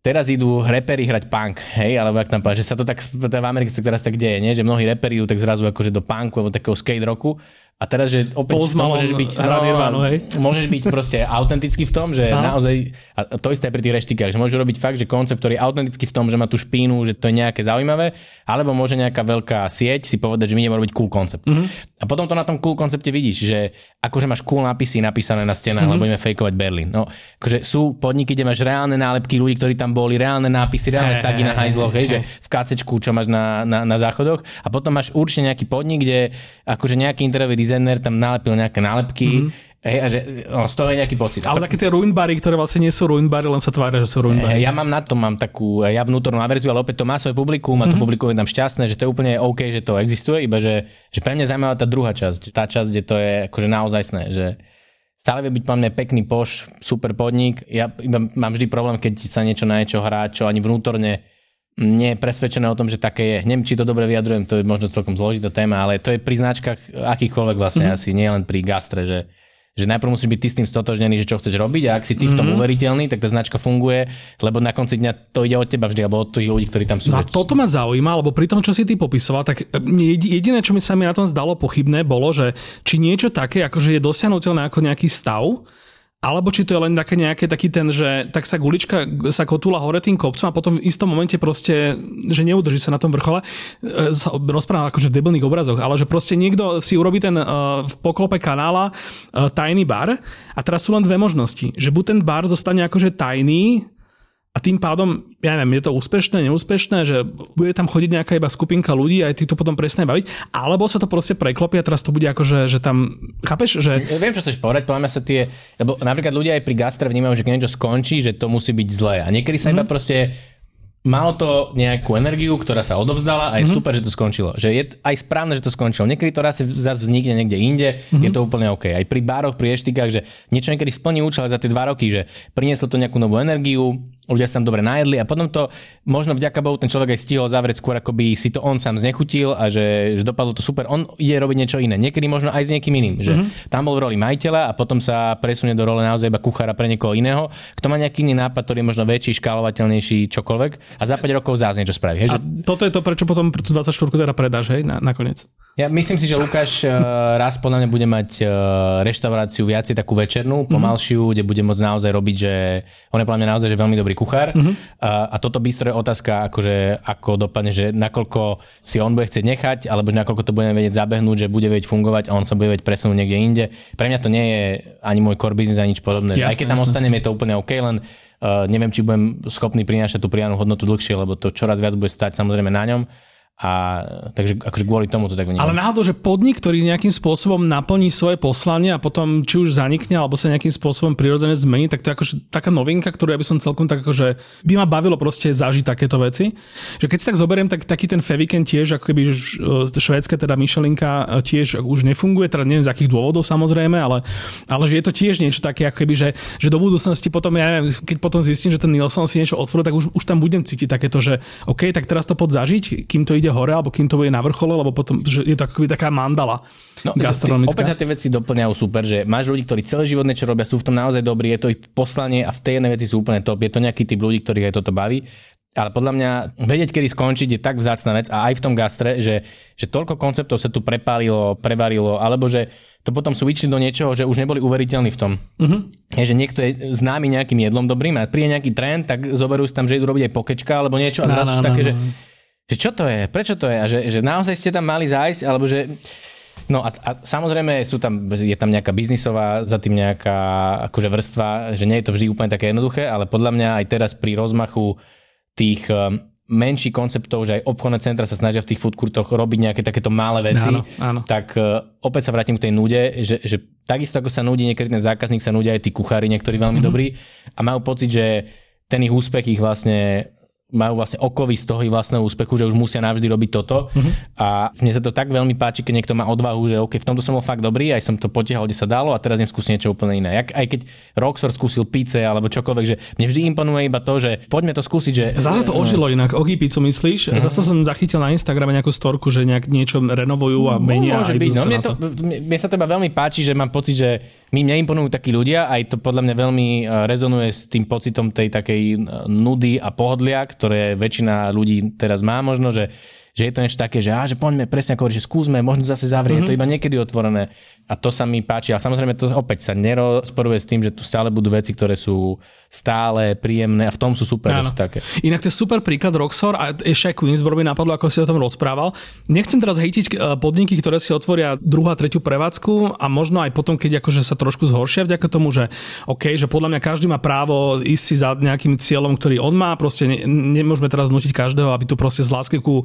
teraz idú repery hrať punk, hej, alebo jak tam povedať, že sa to tak v Amerike sa teraz tak deje, nie? že mnohí reperi idú tak zrazu akože do punku alebo takého skate roku a teraz, že opäť Post môžeš byť, no, Nirvanu, hej. môžeš byť proste autentický v tom, že Aha. naozaj, a to isté pri tých reštikách, že môžeš robiť fakt, že koncept, ktorý je autentický v tom, že má tú špínu, že to je nejaké zaujímavé, alebo môže nejaká veľká sieť si povedať, že my ideme robiť cool koncept. Mm-hmm. A potom to na tom cool koncepte vidíš, že akože máš cool nápisy napísané na stenách, mm-hmm. lebo ideme fejkovať Berlín. No, akože sú podniky, kde máš reálne nálepky ľudí, ktorí tam boli, reálne nápisy, reálne tagy na hajzloch, hej, že v KCčku, čo máš na, na, na záchodoch. A potom máš určite nejaký podnik, kde akože nejaký interiérový dizajner tam nalepil nejaké nálepky, mm-hmm. Hej, a že no, z toho je nejaký pocit. Ale také tie ruinbary, ktoré vlastne nie sú ruinbary, len sa tvária, že sú ruinbary. Ja mám na to mám takú ja vnútornú averziu, ale opäť to má svoje publikum a to mm-hmm. publikum je tam šťastné, že to je úplne OK, že to existuje, iba že, že pre mňa zaujímavá tá druhá časť, tá časť, kde to je akože naozajstné, že stále vie byť pre mňa pekný poš, super podnik. Ja iba mám vždy problém, keď sa niečo na niečo hrá, čo ani vnútorne nie je presvedčené o tom, že také je. Neviem, či to dobre vyjadrujem, to je možno celkom zložitá téma, ale to je pri značkách akýchkoľvek vlastne mm-hmm. asi, nie len pri gastre, že, že najprv musíš byť ty s tým stotožnený, že čo chceš robiť a ak si ty mm-hmm. v tom mhm. uveriteľný, tak tá značka funguje, lebo na konci dňa to ide od teba vždy, alebo od tých ľudí, ktorí tam sú. No a toto ma zaujíma, lebo pri tom, čo si ty popisoval, tak e, jediné, čo mi sa mi na tom zdalo pochybné, bolo, že či niečo také, akože je dosiahnutelné ako nejaký stav, alebo či to je len také nejaké taký ten, že tak sa gulička sa kotúla hore tým kopcom a potom v istom momente proste, že neudrží sa na tom vrchole, e, sa rozpráva akože v debilných obrazoch, ale že proste niekto si urobí ten uh, v poklope kanála uh, tajný bar a teraz sú len dve možnosti, že buď ten bar zostane akože tajný, a tým pádom, ja neviem, je to úspešné, neúspešné, že bude tam chodiť nejaká iba skupinka ľudí a ty to potom presne baviť, alebo sa to proste preklopí a teraz to bude ako, že, že tam, chápeš, že... Ja viem, čo chceš povedať, povieme sa tie, lebo napríklad ľudia aj pri gastre vnímajú, že keď niečo skončí, že to musí byť zlé a niekedy sa mm-hmm. iba proste malo to nejakú energiu, ktorá sa odovzdala a je mm-hmm. super, že to skončilo. Že je aj správne, že to skončilo. Niekedy to raz zase vznikne niekde inde, mm-hmm. je to úplne OK. Aj pri bároch, pri eštikách, že niečo niekedy splní účel za tie dva roky, že prinieslo to nejakú novú energiu, ľudia sa tam dobre najedli a potom to možno vďaka Bohu ten človek aj stihol zavrieť skôr, ako by si to on sám znechutil a že, že dopadlo to super. On ide robiť niečo iné. Niekedy možno aj s niekým iným. Že mm-hmm. tam bol v roli majiteľa a potom sa presunie do role naozaj iba kuchára pre niekoho iného, kto má nejaký iný nápad, ktorý je možno väčší, škálovateľnejší, čokoľvek. A za 5 rokov zás niečo spraví. Hej, a toto je to, prečo potom tú 24 teda predáš, hej, na, nakoniec. Ja myslím si, že Lukáš uh, raz podľa mňa bude mať uh, reštauráciu viacej takú večernú, mhm. pomalšiu, mm-hmm. kde bude môcť naozaj robiť, že on je podľa mňa naozaj že veľmi dobrý kuchár. Mm-hmm. Uh, a toto bistro je otázka, akože, ako dopadne, že nakoľko si on bude chcieť nechať, alebo že nakoľko to budeme vedieť zabehnúť, že bude vedieť fungovať a on sa bude vedieť presunúť niekde inde. Pre mňa to nie je ani môj core business, ani nič podobné. Jasne, Aj keď tam jasne. ostanem, je to úplne OK, len neviem, či budem schopný prinášať tú prianú hodnotu dlhšie, lebo to čoraz viac bude stať samozrejme na ňom a takže akože kvôli tomu to tak vnímam. Ale náhodou, že podnik, ktorý nejakým spôsobom naplní svoje poslanie a potom či už zanikne, alebo sa nejakým spôsobom prirodzene zmení, tak to je akože taká novinka, ktorú ja by som celkom tak akože by ma bavilo proste zažiť takéto veci. Že keď si tak zoberiem, tak taký ten Feviken tiež, ako keby e, švédska teda Michelinka e, tiež už nefunguje, teda neviem z akých dôvodov samozrejme, ale, ale že je to tiež niečo také, ako keby, že, že do budúcnosti potom, ja neviem, keď potom zistím, že ten Nielsen si niečo otvoril, tak už, už tam budem cítiť takéto, že OK, tak teraz to pod zažiť, kým to ide ide hore, alebo kým to bude na vrchole, lebo potom že je to akoby taká mandala no, gastronomická. Opäť sa tie veci doplňajú super, že máš ľudí, ktorí celé život niečo robia, sú v tom naozaj dobrí, je to ich poslanie a v tej jednej veci sú úplne top. Je to nejaký typ ľudí, ktorých aj toto baví. Ale podľa mňa vedieť, kedy skončiť je tak vzácna vec a aj v tom gastre, že, že toľko konceptov sa tu prepálilo, prevarilo, alebo že to potom switchli do niečoho, že už neboli uveriteľní v tom. Uh-huh. Je, že niekto je známy nejakým jedlom dobrým a príde nejaký trend, tak zoberú si tam, že idú robiť aj pokečka alebo niečo a zrazu no, no, také, no. že že čo to je, prečo to je a že, že naozaj ste tam mali zájsť, alebo že... No a, a samozrejme sú tam, je tam nejaká biznisová, za tým nejaká akože vrstva, že nie je to vždy úplne také jednoduché, ale podľa mňa aj teraz pri rozmachu tých um, menších konceptov, že aj obchodné centra sa snažia v tých foodcourtoch robiť nejaké takéto malé veci, áno, áno. tak uh, opäť sa vrátim k tej nude, že, že takisto ako sa nudí niekedy ten zákazník, sa nudia aj tí kuchári, niektorí veľmi mm-hmm. dobrí a majú pocit, že ten ich úspech ich vlastne majú vlastne okovy z toho vlastného úspechu, že už musia navždy robiť toto. Uh-huh. A mne sa to tak veľmi páči, keď niekto má odvahu, že OK, v tomto som bol fakt dobrý, aj som to potiahol, kde sa dalo a teraz idem skúsiť niečo úplne iné. Jak, aj keď Roxor skúsil píce alebo čokoľvek, že mne vždy imponuje iba to, že poďme to skúsiť. Že... Zase to ožilo inak. Ogi pizzu myslíš? Uh-huh. Zase som zachytil na Instagrame nejakú storku, že nejak niečo renovujú a menia. Môže byť. No, mne, to, mne sa to iba veľmi páči, že mám pocit, že mi neimponujú takí ľudia, aj to podľa mňa veľmi e, rezonuje s tým pocitom tej takej e, nudy a pohodlia, ktoré väčšina ľudí teraz má. Možno, že že je to niečo také, že, á, že poďme presne ako že skúsme, možno zase zavrieť, mm-hmm. to mhm. iba niekedy otvorené. A to sa mi páči. A samozrejme to opäť sa nerozporuje s tým, že tu stále budú veci, ktoré sú stále príjemné a v tom sú super. Sú také. Inak to je super príklad Roxor a ešte aj Queensboro by napadlo, ako si o tom rozprával. Nechcem teraz hejtiť e, podniky, ktoré si otvoria druhú a tretiu prevádzku a možno aj potom, keď akože sa trošku zhoršia vďaka tomu, že OK, že podľa mňa každý má právo ísť si za nejakým cieľom, ktorý on má. Proste ne, nemôžeme teraz nutiť každého, aby tu proste z lásky ku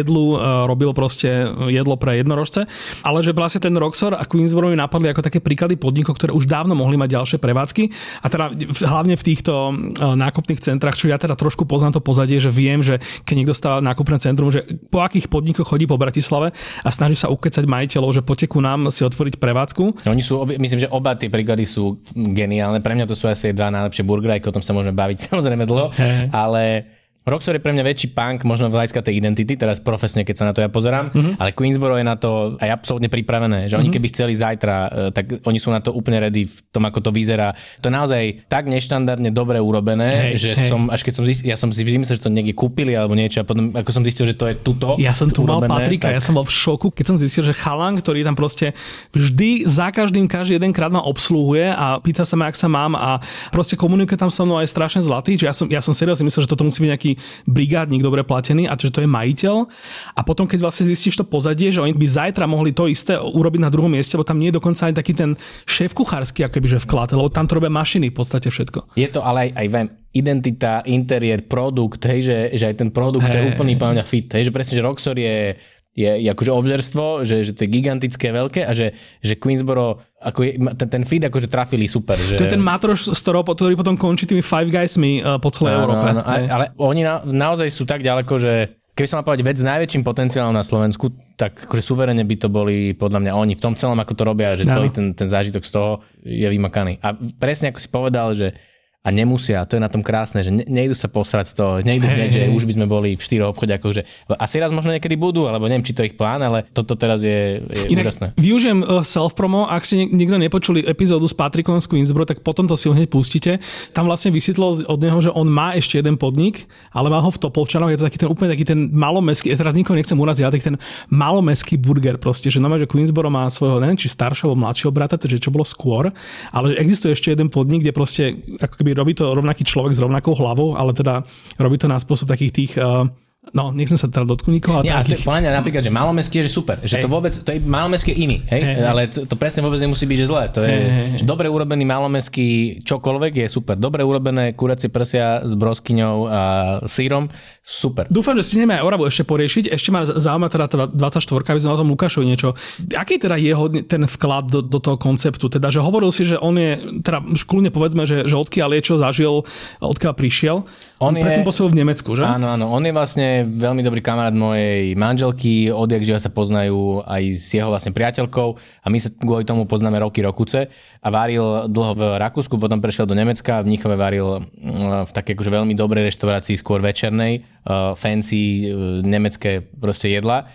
jedlu e, robil proste jedlo pre jednorožce. Ale že vlastne ten Roxor a Queensboro mi napadli ako také príklady podnikov, ktoré už dávno mohli mať ďalšie prevádzky. A teda hlavne v týchto e, nákupných centrách, čo ja teda trošku poznám to pozadie, že viem, že keď niekto stáva nákupné centrum, že po akých podnikoch chodí po Bratislave a snaží sa ukecať majiteľov, že poďte ku nám si otvoriť prevádzku. Oni sú, myslím, že oba tie príklady sú geniálne. Pre mňa to sú asi dva najlepšie burgery, o tom sa môžeme baviť samozrejme dlho, hey. ale Roxor je pre mňa väčší punk, možno v hľadiska tej identity, teraz profesne, keď sa na to ja pozerám, mm-hmm. ale Queensboro je na to aj absolútne pripravené, že mm-hmm. oni mhm. keby chceli zajtra, e, tak oni sú na to úplne ready v tom, ako to vyzerá. To je naozaj tak neštandardne dobre urobené, hey, že hey. som, až keď som zistil, ja som si vždy myslel, že to niekde kúpili alebo niečo a potom, ako som zistil, že to je tuto. Ja som tu urobené, mal Patrika, tak... ja som bol v šoku, keď som zistil, že chalan, ktorý tam proste vždy za každým, každý jeden krát ma obsluhuje a pýta sa ma, ak sa mám a proste komunikuje tam so mnou aj strašne zlatý, že ja som, ja som seriózne myslel, že toto musí byť nejaký brigádnik dobre platený a že to je majiteľ. A potom, keď vlastne zistíš to pozadie, že oni by zajtra mohli to isté urobiť na druhom mieste, lebo tam nie je dokonca aj taký ten šéf kuchársky, ako že vklad, lebo tam to robia mašiny v podstate všetko. Je to ale aj, aj viem, identita, interiér, produkt, hej, že, že aj ten produkt hey. je úplný plne fit. Hej, že presne, že Roxor je je, je akože obžerstvo, že, že to je gigantické, veľké a že, že Queensboro, ako je, ten, ten feed akože trafili super. Že... To je ten matroš z toho, ktorý potom končí tými Five Guysmi uh, po celej no, Európe. No, no, ale oni na, naozaj sú tak ďaleko, že keby som mal povedať vec s najväčším potenciálom na Slovensku, tak akože suverene by to boli podľa mňa oni v tom celom, ako to robia, že celý ten, ten zážitok z toho je vymakaný. A presne ako si povedal, že a nemusia, to je na tom krásne, že ne, nejdu sa posrať z toho, nejdu hneď, že už by sme boli v štyroch obchodiach, že asi raz možno niekedy budú, alebo neviem, či to je ich plán, ale toto teraz je, je Inak, úžasné. Využijem uh, self-promo, ak ste niekto nepočuli epizódu s Patrikom z Queensboro, tak potom to si ho hneď pustíte. Tam vlastne vysvetlo od neho, že on má ešte jeden podnik, ale má ho v Topolčanoch, je to taký ten úplne taký ten malomeský, ja teraz nikoho nechcem uraziť, ale taký ten malomeský burger proste, že normálne, že Queensboro má svojho, neviem, či staršieho mladšieho brata, takže čo bolo skôr, ale existuje ešte jeden podnik, kde proste ako keby robí to rovnaký človek s rovnakou hlavou, ale teda robí to na spôsob takých tých uh, No, nechcem sa teda dotknúť nikoho. Nie, takých... podľa mňa napríklad, že malomestský je že super. Že hey. to vôbec, to je malomestský iný, hej? Hey. Ale to, to, presne vôbec nemusí byť, že zlé. To je, hey. že dobre urobený malomestský čokoľvek je super. Dobre urobené kuracie prsia s broskyňou a sírom, super. Dúfam, že si aj Oravu ešte poriešiť. Ešte ma zaujíma teda tá 24, aby sme o tom Lukášovi niečo. Aký teda je ten vklad do, do toho konceptu? Teda, že hovoril si, že on je, teda škulne povedzme, že, že odkiaľ je, čo zažil, odkiaľ prišiel. On, on je, predtým v Nemecku, že? Áno, áno. On je vlastne veľmi dobrý kamarát mojej manželky, odjak živa sa poznajú aj s jeho vlastne priateľkou a my sa kvôli tomu poznáme roky, rokuce a varil dlho v Rakúsku, potom prešiel do Nemecka, v Mnichove varil mm, v také akože veľmi dobrej reštaurácii, skôr večernej, uh, fancy uh, nemecké proste jedla.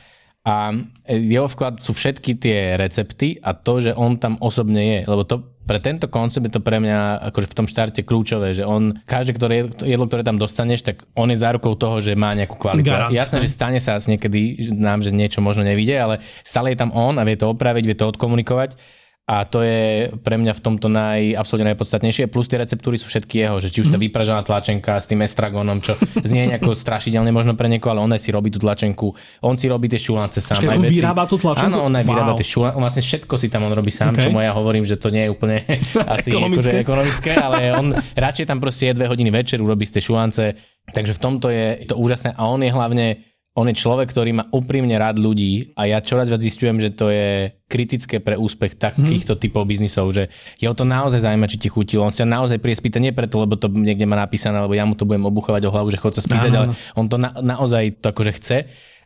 A jeho vklad sú všetky tie recepty a to, že on tam osobne je, lebo to pre tento koncept je to pre mňa akože v tom štarte kľúčové, že on, každé ktoré jedlo, ktoré tam dostaneš, tak on je zárukou toho, že má nejakú kvalitu. Garant, Jasné, že stane sa niekedy nám, že niečo možno nevidie, ale stále je tam on a vie to opraviť, vie to odkomunikovať a to je pre mňa v tomto naj, absolútne najpodstatnejšie. Plus tie receptúry sú všetky jeho, že či už tá mhm. vypražaná tlačenka s tým estragónom, čo znie nejako strašidelne možno pre niekoho, ale on aj si robí tú tlačenku. On si robí tie šulance sám. Čiže on veci. vyrába tú tlačenku? Áno, on aj vyrába wow. tie šulance. On vlastne všetko si tam on robí sám, okay. čo ja hovorím, že to nie je úplne asi ekonomické. Akože ekonomické, ale on radšej tam proste je dve hodiny večer, urobí tie šulance. Takže v tomto je to úžasné a on je hlavne on je človek, ktorý má úprimne rád ľudí a ja čoraz viac zistujem, že to je kritické pre úspech takýchto mm. typov biznisov, že jeho to naozaj zaujíma, či ti chutilo. On sa naozaj príde spýtať nie preto, lebo to niekde má napísané, lebo ja mu to budem obuchovať o hlavu, že chod sa spýtať, ale on to na, naozaj to akože chce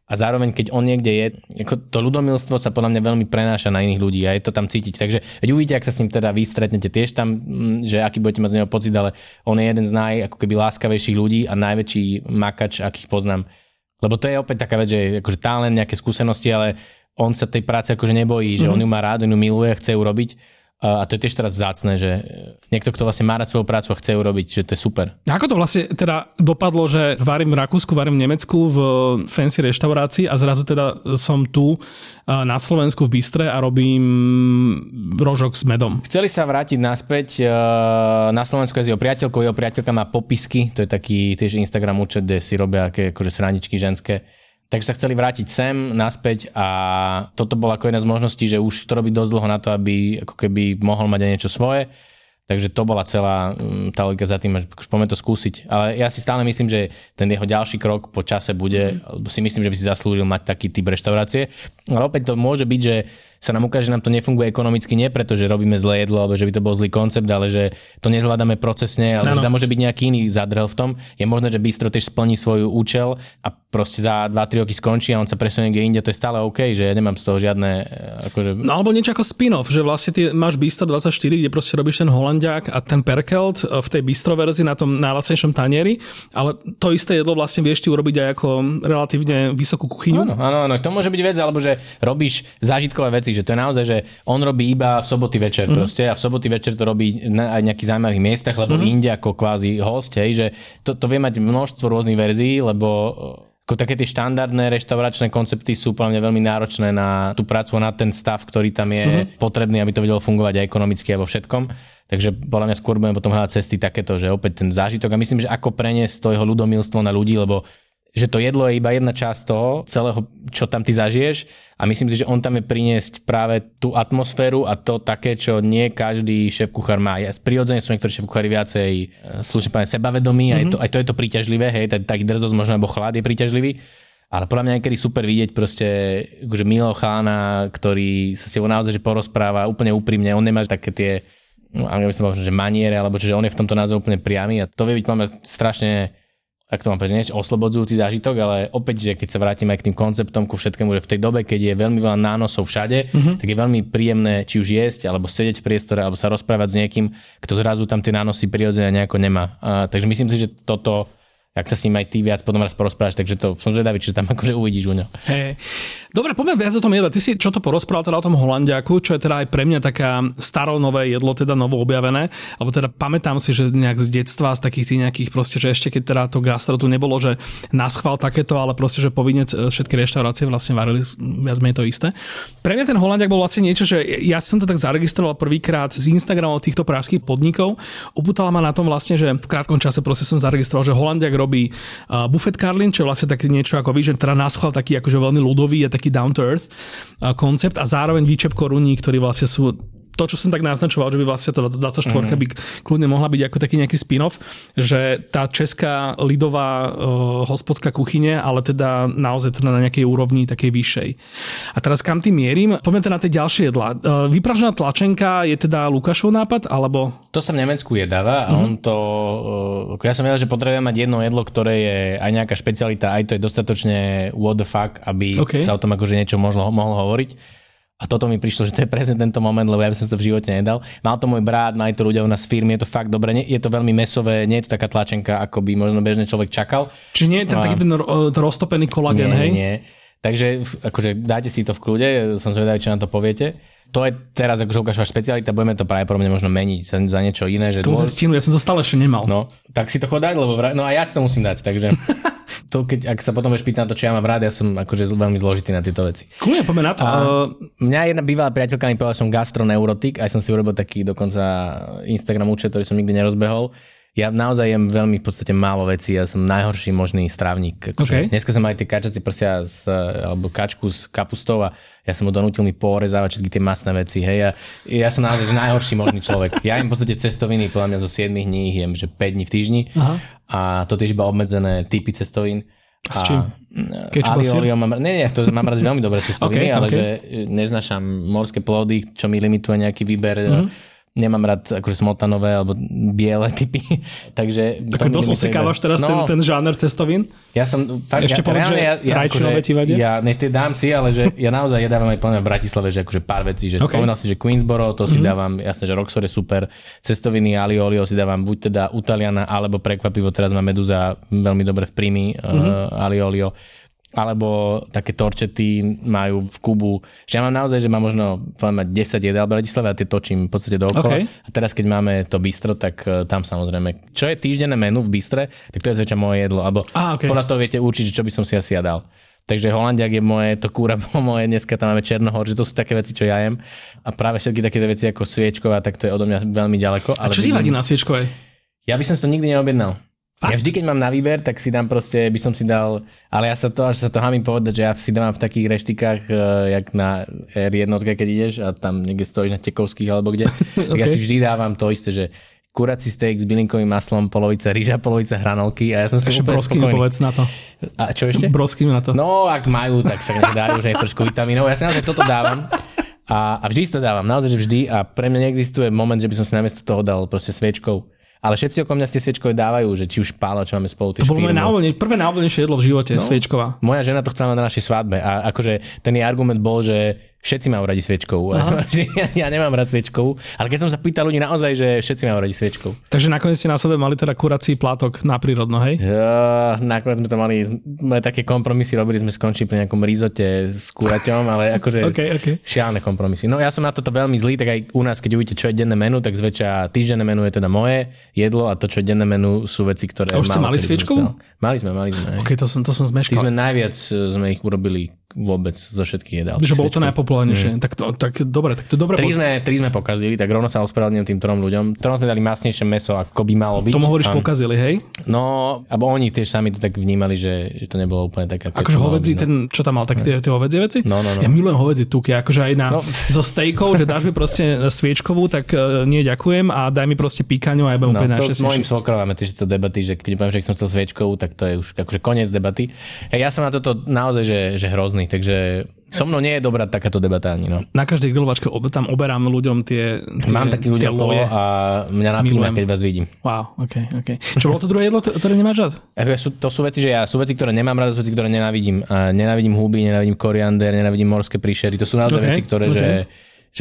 a zároveň, keď on niekde je, ako to ľudomilstvo sa podľa mňa veľmi prenáša na iných ľudí a je to tam cítiť. Takže veď uvidíte, ak sa s ním teda vy stretnete tiež tam, mm, že aký budete mať z neho pocit, ale on je jeden z naj, ako keby láskavejších ľudí a najväčší makač, akých poznám. Lebo to je opäť taká vec, že akože tá len nejaké skúsenosti, ale on sa tej práce akože nebojí, že mm-hmm. on ju má rád, on ju miluje, chce ju robiť a to je tiež teraz vzácne, že niekto, kto vlastne má rád svoju prácu a chce ju robiť, že to je super. Ako to vlastne teda dopadlo, že varím v Rakúsku, varím v Nemecku v fancy reštaurácii a zrazu teda som tu na Slovensku v Bystre a robím rožok s medom. Chceli sa vrátiť naspäť na Slovensku s jeho priateľkou. Jeho priateľka má popisky, to je taký tiež Instagram účet, kde si robia aké akože sraničky ženské Takže sa chceli vrátiť sem, naspäť a toto bola ako jedna z možností, že už to robí dosť dlho na to, aby ako keby mohol mať aj niečo svoje. Takže to bola celá mm, tá logika za tým, že poďme to skúsiť. Ale ja si stále myslím, že ten jeho ďalší krok po čase bude, mm. si myslím, že by si zaslúžil mať taký typ reštaurácie. Ale opäť to môže byť, že sa nám ukáže, že nám to nefunguje ekonomicky nie preto, že robíme zlé jedlo alebo že by to bol zlý koncept, ale že to nezvládame procesne, ale ano. že tam môže byť nejaký iný zadrel v tom. Je možné, že bistro tiež splní svoj účel a proste za 2-3 roky skončí a on sa presunie kde inde, to je stále OK, že ja nemám z toho žiadne... Eh, akože... No alebo niečo ako spin-off, že vlastne ty máš Bistro 24, kde proste robíš ten holandiak a ten perkelt v tej bistro verzii na tom najlacnejšom tanieri, ale to isté jedlo vlastne vieš ti urobiť aj ako relatívne vysokú kuchyňu. Áno, áno, áno, to môže byť vec, alebo že robíš zážitkové veci, že to je naozaj, že on robí iba v soboty večer mm-hmm. proste a v soboty večer to robí na aj nejakých zaujímavých miestach, lebo mm-hmm. inde ako kvázi host, hej, že to, to vie mať množstvo rôznych verzií, lebo ako také tie štandardné reštauračné koncepty sú úplne veľmi náročné na tú prácu a na ten stav, ktorý tam je mm-hmm. potrebný, aby to vedelo fungovať aj ekonomicky a vo všetkom. Takže podľa mňa skôr budeme potom hľadať cesty takéto, že opäť ten zážitok a myslím, že ako preniesť to jeho ľudomilstvo na ľudí, lebo že to jedlo je iba jedna časť toho celého, čo tam ty zažiješ a myslím si, že on tam je priniesť práve tú atmosféru a to také, čo nie každý šéf kuchár má. Ja, prirodzene sú niektorí šéf kuchári viacej e, slušne povedané sebavedomí, mm-hmm. aj, to, aj to je to príťažlivé, hej, tak, taký drzosť možno, alebo chlad je príťažlivý. Ale podľa mňa niekedy super vidieť proste akože Milo Chána, ktorý sa s tebou naozaj že porozpráva úplne úprimne, on nemá také tie no, som povedal, že maniere, alebo že on je v tomto názve úplne priamy a to vie byť podľa strašne tak to mám povedať, oslobodzujúci zážitok, ale opäť, že keď sa vrátim aj k tým konceptom, ku všetkému, že v tej dobe, keď je veľmi veľa nánosov všade, uh-huh. tak je veľmi príjemné či už jesť, alebo sedieť v priestore, alebo sa rozprávať s niekým, kto zrazu tam tie nánosy prirodzene nejako nemá. A, takže myslím si, že toto ak sa s ním aj ty viac potom raz porozprávaš, takže to som zvedavý, či tam akože uvidíš u ňo. Hey. Dobre, poďme viac o tom jedle. Ty si čo to porozprával teda o tom Holandiaku, čo je teda aj pre mňa taká staronové jedlo, teda novo objavené, alebo teda pamätám si, že nejak z detstva, z takých tých nejakých proste, že ešte keď teda to gastro tu nebolo, že nás chval takéto, ale proste, že povinne všetky reštaurácie vlastne varili viac menej to isté. Pre mňa ten Holandiak bol vlastne niečo, že ja som to tak zaregistroval prvýkrát z Instagramu týchto pražských podnikov. Upútala ma na tom vlastne, že v krátkom čase proste som zaregistroval, že Holandiak robí uh, Buffet Carlin, čo je vlastne také niečo ako že teda náschval taký akože veľmi ľudový a taký down to earth uh, koncept a zároveň výčep koruní, ktorí vlastne sú to, čo som tak naznačoval, že by vlastne tá 24 mm. by kľudne mohla byť ako taký nejaký spin-off, že tá česká lidová uh, hospodská kuchyne, ale teda naozaj teda na nejakej úrovni takej vyššej. A teraz kam tým mierim? Poďme teda na tie ďalšie jedlá. Uh, vypražená tlačenka je teda Lukášov nápad, alebo? To sa v Nemecku jedáva a mm-hmm. on to... Uh, ja som vedel, že potrebujem mať jedno jedlo, ktoré je aj nejaká špecialita, aj to je dostatočne what the fuck, aby okay. sa o tom akože niečo mohlo, mohlo hovoriť. A toto mi prišlo, že to je presne tento moment, lebo ja by som to v živote nedal. Mal to môj brat, mali to ľudia u nás v firme, je to fakt dobre, je to veľmi mesové, nie je to taká tlačenka, ako by možno bežný človek čakal. Čiže nie je tam a... taký ten roztopený kolagen, nie, hej? Nie, Takže akože dáte si to v kľude, som zvedavý, čo na to poviete. To je teraz akože ukážeš špecialita, budeme to práve mňa možno meniť za, za niečo iné. Že to dôvod... ja som to stále ešte nemal. No, tak si to chod dať, lebo vra... no a ja si to musím dať, takže to, keď, ak sa potom budeš pýtať na to, čo ja mám rád, ja som akože veľmi zložitý na tieto veci. Kľudne, poďme na to. A mňa jedna bývalá priateľka mi povedala, že som gastroneurotik, aj som si urobil taký dokonca Instagram účet, ktorý som nikdy nerozbehol ja naozaj jem veľmi v podstate málo vecí, ja som najhorší možný strávnik. Akože okay. Dneska som mali tie kačacie prsia z, alebo kačku s kapustou a ja som ho donútil mi porezávať všetky tie masné veci. Hej. Ja, ja som naozaj najhorší možný človek. Ja jem v podstate cestoviny, podľa mňa zo 7 dní jem, že 5 dní v týždni. Aha. A to tiež iba obmedzené typy cestovín. S čím? Kečup mám, nie, nie, to mám rád veľmi dobré cestoviny, okay, ale okay. že neznašam morské plody, čo mi limituje nejaký výber mm-hmm nemám rád akože smotanové alebo biele typy. Takže tak dosť osekávaš teraz no, ten, ten žáner cestovín? Ja som fakt, Ešte ja, povedz, že ja, ja, akože, ti vadia? Ja, ne, tie dám si, ale že ja naozaj jedávam aj plne v Bratislave, že akože pár vecí, že okay. spomínal si, že Queensboro, to si mm-hmm. dávam, jasné, že Roxor je super, cestoviny Ali Olio si dávam buď teda Utaliana, alebo prekvapivo teraz má Meduza veľmi dobre v príjmy mm-hmm. uh, Ali Olio alebo také torčety majú v Kubu. Že ja mám naozaj, že mám možno poviem, 10 jedál v Bratislave a tie točím v podstate dookola. Okay. A teraz keď máme to bistro, tak uh, tam samozrejme. Čo je týždenné menu v bistre, tak to je zväčša moje jedlo. Alebo ah, okay. podľa toho viete určiť, čo by som si asi ja dal. Takže Holandiak je moje, to kúra moje, dneska tam máme Černohor, že to sú také veci, čo ja jem. A práve všetky také veci ako sviečková, tak to je odo mňa veľmi ďaleko. Ale a čo ti vadí na sviečkovej? Ja by som si to nikdy neobjednal. Ja vždy, keď mám na výber, tak si dám proste, by som si dal, ale ja sa to, až sa to hamím povedať, že ja si dávam v takých reštikách, uh, jak na R1, keď ideš a tam niekde stojíš na Tekovských alebo kde, okay. tak ja si vždy dávam to isté, že kurací steak s bylinkovým maslom, polovica rýža, polovica hranolky a ja som s tým úplne spokojný. povedz na to. A čo ešte? Brosky na to. No, ak majú, tak však dajú, že je trošku vitamínov. Ja si naozaj toto dávam. A, a vždy to dávam, naozaj, že vždy. A pre mňa neexistuje moment, že by som si namiesto toho dal proste sviečkou ale všetci okolo mňa tie sviečkové dávajú, že či už pála, čo máme spolu. To bolo moje návodne, prvé návodnejšie jedlo v živote, no, sviečková. Moja žena to chcela na našej svadbe a akože ten jej argument bol, že všetci majú radi sviečkovú. Ja, ja nemám rád sviečkovú, ale keď som sa pýtal ľudí naozaj, že všetci majú radi sviečkovú. Takže nakoniec ste na sebe mali teda kurací plátok na prírodno, hej? Ja, nakoniec sme to mali, sme také kompromisy robili, sme skončili pri nejakom rizote s kuraťom, ale akože okay, okay. šialené kompromisy. No ja som na toto veľmi zlý, tak aj u nás, keď uvidíte, čo je denné menu, tak zväčša týždenné menu je teda moje jedlo a to, čo je denné menu, sú veci, ktoré... A už ste mali sviečkovú? Mali sme, mali sme. Ok, to som, to som zmeškal. Tí sme najviac sme ich urobili vôbec zo všetkých jedál. Že bolo to najpopulárnejšie. Mm. Tak, to, tak dobre, tak to dobre. Tri sme, tri sme pokazili, tak rovno sa ospravedlňujem tým trom ľuďom. Trom sme dali masnejšie meso, ako by malo byť. Tomu hovoríš um, pokazili, hej? No, alebo oni tiež sami to tak vnímali, že, že to nebolo úplne tak. Akože hovedzí, no. ten, čo tam mal, tak tie, tie hovedzie veci? No, no, no. Ja milujem hovedzie tuky, akože aj na, no. zo stejkov, že dáš mi proste sviečkovú, tak uh, nie ďakujem a daj mi proste píkaňu a ja budem no, úplne to s mojim svokrom máme debaty, že keď poviem, že som chcel sviečkovú, tak to je už akože koniec debaty. Ja som na toto naozaj, že, že hrozný, takže So mnou nie je dobrá takáto debata ani. No. Na každej grilovačke ob, tam oberám ľuďom tie, tie Mám takých ľudí okolo a mňa napína, keď vás vidím. Wow, ok, ok. Čo bolo to druhé jedlo, ktoré nemáš rád? Sú, to sú veci, že ja sú veci, ktoré nemám rád, sú veci, ktoré nenávidím. A nenávidím huby, nenávidím koriander, nenávidím morské príšery. To sú naozaj okay, veci, ktoré, okay. že,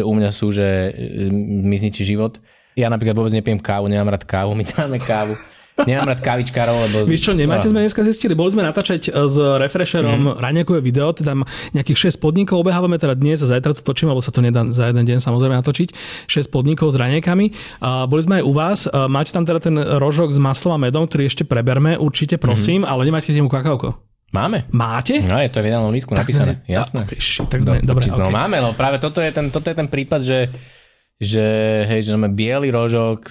že u mňa sú, že mi zničí život. Ja napríklad vôbec nepijem kávu, nemám rád kávu, my máme kávu. Nemám rád kavičkárov, lebo... Víš čo, nemáte sme dneska zistili, boli sme natáčať e, s refresherom mm. raňakové video, teda nejakých 6 podnikov obehávame teda dnes a zajtra to točím, lebo sa to nedá za jeden deň samozrejme natočiť, 6 podnikov s raňakami. A boli sme aj u vás, a máte tam teda ten rožok s maslom a medom, ktorý ešte preberme, určite prosím, mm. ale nemáte tým kakauko. Máme. Máte? No, je to v jednom lístku napísané. Sme, Jasné. Okay, shit, tak sme, Do, dobre, okay. no, máme, no práve toto je ten, toto je ten prípad, že že hej, že máme biely rožok,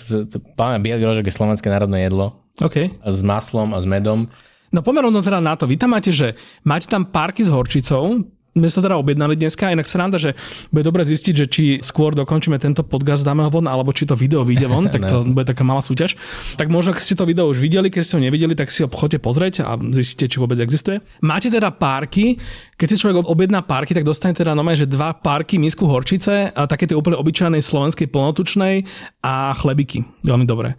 páme biely rožok je slovenské národné jedlo. Okay. S maslom a s medom. No pomerom teda na to, vy tam máte, že máte tam parky s horčicou, my sa teda objednali dneska, inak sa rada, že bude dobre zistiť, že či skôr dokončíme tento podcast, dáme ho von, alebo či to video vyjde von, tak to bude taká malá súťaž. Tak možno, keď ste to video už videli, keď ste ho nevideli, tak si ho chodte pozrieť a zistíte, či vôbec existuje. Máte teda párky, keď si človek objedná párky, tak dostane teda normálne, že dva párky misku horčice a také tie úplne obyčajnej slovenskej plnotučnej a chlebiky. Veľmi dobré.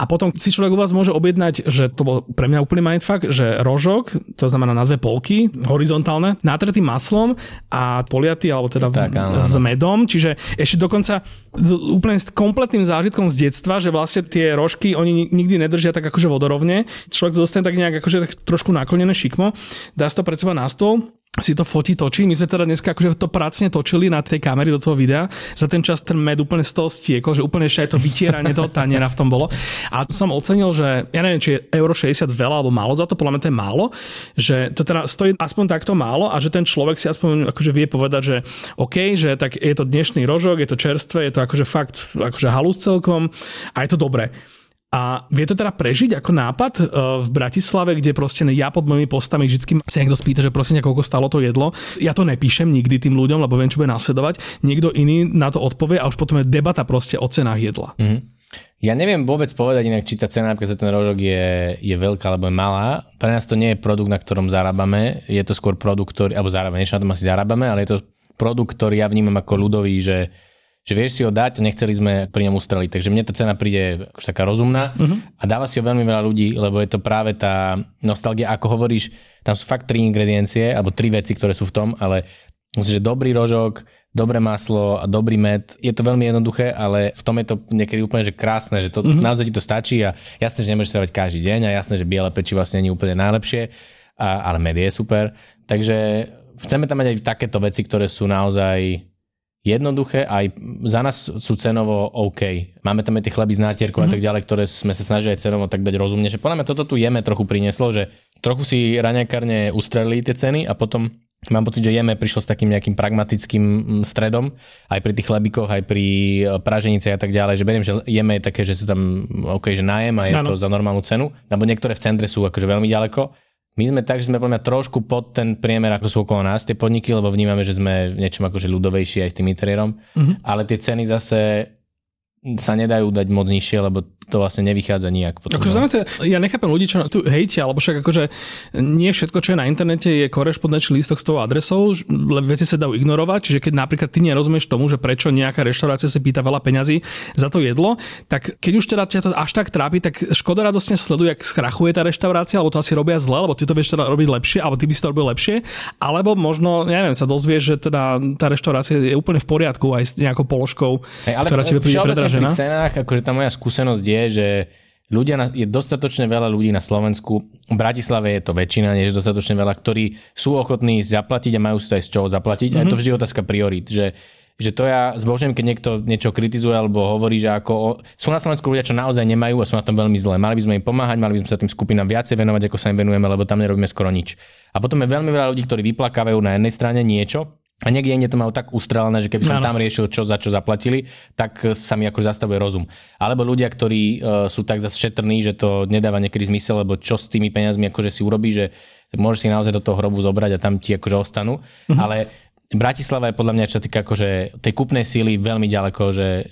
A potom si človek u vás môže objednať, že to bol pre mňa úplný mindfuck, že rožok, to znamená na dve polky, horizontálne, natretý maslom a poliaty, alebo teda tak, áno, s medom. Čiže ešte dokonca úplne s kompletným zážitkom z detstva, že vlastne tie rožky, oni nikdy nedržia tak akože vodorovne. Človek to dostane tak nejak akože tak trošku naklonené šikmo, dá si to pred seba na stôl si to fotí, točí. My sme teda dneska akože to pracne točili na tej kamery do toho videa. Za ten čas ten med úplne z toho stiekol, že úplne ešte aj to vytieranie toho taniera v tom bolo. A som ocenil, že ja neviem, či je euro 60 veľa alebo málo za to, podľa mňa to je málo, že to teda stojí aspoň takto málo a že ten človek si aspoň akože vie povedať, že OK, že tak je to dnešný rožok, je to čerstvé, je to akože fakt akože halus celkom a je to dobré. A vie to teda prežiť ako nápad e, v Bratislave, kde proste ja pod mojimi postami vždy sa niekto spýta, že proste koľko stalo to jedlo. Ja to nepíšem nikdy tým ľuďom, lebo viem, čo bude následovať. Niekto iný na to odpovie a už potom je debata proste o cenách jedla. Mm. Ja neviem vôbec povedať inak, či tá cena napríklad za ten rožok je, je veľká alebo je malá. Pre nás to nie je produkt, na ktorom zarábame. Je to skôr produkt, ktorý, alebo zarábame, niečo na tom asi zarábame, ale je to produkt, ktorý ja vnímam ako ľudový, že že vieš si ho dať a nechceli sme pri ňom ustreliť. Takže mne tá cena príde akože taká rozumná uh-huh. a dáva si ho veľmi veľa ľudí, lebo je to práve tá nostalgia, ako hovoríš, tam sú fakt tri ingrediencie, alebo tri veci, ktoré sú v tom, ale myslím, že dobrý rožok, dobré maslo a dobrý med. Je to veľmi jednoduché, ale v tom je to niekedy úplne že krásne, že to, uh-huh. naozaj ti to stačí a jasné, že nemôžeš stávať každý deň a jasné, že biele peči vlastne nie je úplne najlepšie, a, ale med je super. Takže chceme tam mať aj takéto veci, ktoré sú naozaj jednoduché, aj za nás sú cenovo OK. Máme tam aj tie chleby z nátierkou mm-hmm. a mhm. tak ďalej, ktoré sme sa snažili aj cenovo tak dať rozumne, že podľa mňa toto tu jeme trochu prinieslo, že trochu si raňakárne ustrelili tie ceny a potom mám pocit, že jeme prišlo s takým nejakým pragmatickým mm, stredom, aj pri tých chlebikoch, aj pri e, praženice a tak ďalej, že beriem, že jeme je také, že sa tam OK, že najem a je ano. to za normálnu cenu, lebo niektoré v centre sú akože veľmi ďaleko my sme tak, že sme podľa trošku pod ten priemer, ako sú okolo nás tie podniky, lebo vnímame, že sme v niečom akože ľudovejší aj s tým interiérom. Mm-hmm. Ale tie ceny zase sa nedajú dať moc nižšie, lebo to vlastne nevychádza nijak. Potom. Akože znamená, ja nechápem ľudí, čo tu hejtia, alebo však akože nie všetko, čo je na internete, je korešpondenčný lístok s tou adresou, veci sa dajú ignorovať, čiže keď napríklad ty nerozumieš tomu, že prečo nejaká reštaurácia si pýta veľa peňazí za to jedlo, tak keď už teda ťa to až tak trápi, tak škoda radosne sleduje, ak skrachuje tá reštaurácia, alebo to asi robia zle, alebo ty to vieš teda robiť lepšie, alebo ty by si to robil lepšie, alebo možno, neviem, sa dozvieš, že teda tá reštaurácia je úplne v poriadku aj s nejakou položkou, hey, ale ktorá ti príde predražená. Pri cenách, akože tá moja skúsenosť je, že ľudia, na, je dostatočne veľa ľudí na Slovensku, v Bratislave je to väčšina, nie je dostatočne veľa, ktorí sú ochotní zaplatiť a majú si to aj z čoho zaplatiť. Mm-hmm. A je to mhm. vždy otázka priorít, že že to ja zbožňujem, keď niekto niečo kritizuje alebo hovorí, že ako... Sú na Slovensku ľudia, čo naozaj nemajú a sú na tom veľmi zlé. Mali by sme im pomáhať, mali by sme sa tým skupinám viacej venovať, ako sa im venujeme, lebo tam nerobíme skoro nič. A potom je veľmi veľa ľudí, ktorí vyplakávajú na jednej strane niečo, a niekde inde to majú tak ustrelené, že keby som ano. tam riešil, čo za čo zaplatili, tak sa mi ako zastavuje rozum. Alebo ľudia, ktorí uh, sú tak zase šetrní, že to nedáva niekedy zmysel, lebo čo s tými peniazmi akože si urobí, že môžeš si naozaj do toho hrobu zobrať a tam ti akože ostanú. Uh-huh. Ale Bratislava je podľa mňa, čo týka akože tej kupnej síly veľmi ďaleko, že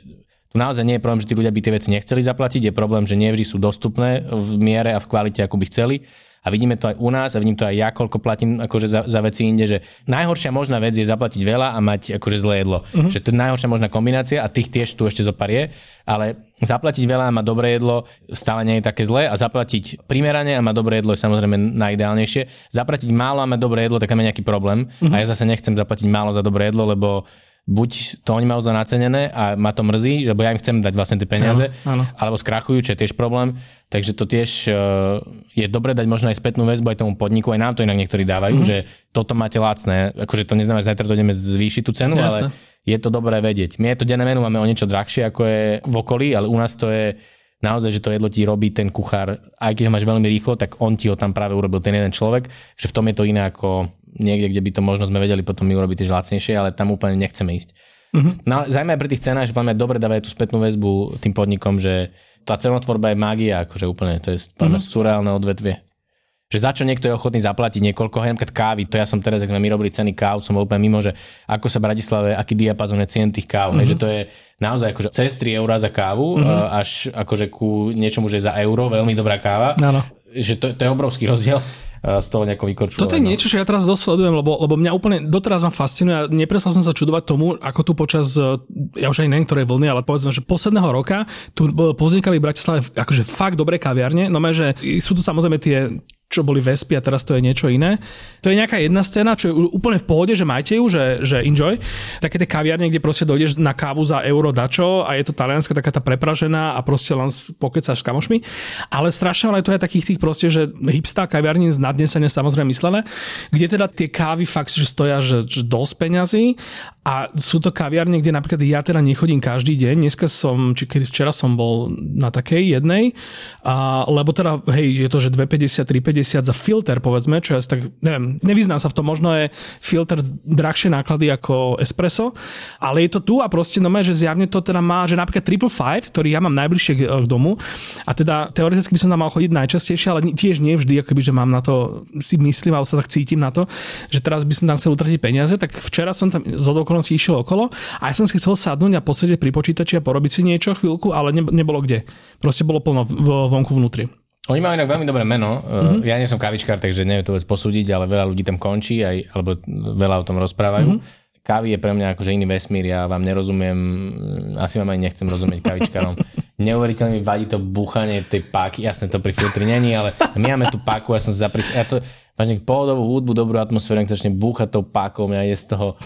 Tu naozaj nie je problém, že tí ľudia by tie veci nechceli zaplatiť, je problém, že nie vždy sú dostupné v miere a v kvalite, ako by chceli. A vidíme to aj u nás a vidím to aj ja, koľko platím akože za, za veci inde, že najhoršia možná vec je zaplatiť veľa a mať akože zlé jedlo. Uh-huh. Že to je najhoršia možná kombinácia a tých tiež tu ešte zo pár je, ale zaplatiť veľa a mať dobré jedlo stále nie je také zlé a zaplatiť primerane a mať dobré jedlo je samozrejme najideálnejšie. Zaplatiť málo a mať dobré jedlo, tak tam je nejaký problém. Uh-huh. A ja zase nechcem zaplatiť málo za dobré jedlo, lebo buď to oni majú za nacenené a ma to mrzí, lebo ja im chcem dať vlastne tie peniaze, áno, áno. alebo skrachujú, čo je tiež problém. Takže to tiež uh, je dobre dať možno aj spätnú väzbu aj tomu podniku, aj nám to inak niektorí dávajú, mm-hmm. že toto máte lacné. Akože to neznamená, že zajtra dojdeme zvýšiť tú cenu, Jasne. ale je to dobré vedieť. My je to denné menu máme o niečo drahšie, ako je v okolí, ale u nás to je naozaj, že to jedlo ti robí ten kuchár, aj keď ho máš veľmi rýchlo, tak on ti ho tam práve urobil ten jeden človek, že v tom je to iné ako niekde, kde by to možno sme vedeli potom my urobiť tiež lacnejšie, ale tam úplne nechceme ísť. Uh-huh. No zaujímavé pri tých cenách, že máme dobre dávajú tú spätnú väzbu tým podnikom, že tá cenotvorba je mágia, akože úplne, to je uh-huh. surreálne odvetvie. Že za čo niekto je ochotný zaplatiť niekoľko, hej, kávy, to ja som teraz, ak sme my robili ceny káv, som bol úplne mimo, že ako sa v Bratislave, aký diapazon je cien tých káv, hej, že to je naozaj akože cez 3 eurá za kávu, uh-huh. až akože ku niečomu, že za euro, veľmi dobrá káva. Ano. Že to, to je obrovský rozdiel z toho nejako vykorčujú. Toto je niečo, čo ja teraz dosť sledujem, lebo, lebo mňa úplne doteraz ma fascinuje a neprestal som sa čudovať tomu, ako tu počas, ja už aj neviem, ktoré vlny, ale povedzme, že posledného roka tu poznikali v Bratislave akože fakt dobré kaviarne, no že sú tu samozrejme tie čo boli Vespy a teraz to je niečo iné. To je nejaká jedna scéna, čo je úplne v pohode, že majte ju, že, že enjoy. Také tie kaviarne, kde proste dojdeš na kávu za euro dačo a je to talianska taká tá prepražená a proste len pokecaš s kamošmi. Ale strašne ale to je takých tých proste, že hipstá kaviarní z nadnesenia samozrejme myslené, kde teda tie kávy fakt, že stoja že, že dosť peňazí a sú to kaviarne, kde napríklad ja teda nechodím každý deň. Dneska som, či keď včera som bol na takej jednej, a, lebo teda, hej, je to, že 2,50, 3,50 za filter, povedzme, čo ja tak, neviem, nevyznám sa v tom, možno je filter drahšie náklady ako espresso, ale je to tu a proste, no že zjavne to teda má, že napríklad Triple Five, ktorý ja mám najbližšie k, k domu a teda teoreticky by som tam mal chodiť najčastejšie, ale tiež nie vždy, akoby, že mám na to, si myslím, alebo sa tak cítim na to, že teraz by som tam chcel utratiť peniaze, tak včera som tam z okolností išiel okolo a ja som si chcel sadnúť a posedieť pri počítači a porobiť si niečo chvíľku, ale ne, nebolo kde. Proste bolo plno vonku vnútri. Oni majú inak veľmi dobré meno. Mm-hmm. Ja nie som kavičkár, takže neviem to vôbec posúdiť, ale veľa ľudí tam končí, aj, alebo veľa o tom rozprávajú. Mm-hmm. Kávy je pre mňa akože iný vesmír, ja vám nerozumiem, asi vám aj nechcem rozumieť kavičkárom. Neuveriteľne mi vadí to búchanie tej páky, jasne to pri filtri není, ale my máme tú páku, ja som zapris... Ja to, nejakú pohodovú hudbu, dobrú atmosféru, ak začne búchať tou pákou, mňa je z toho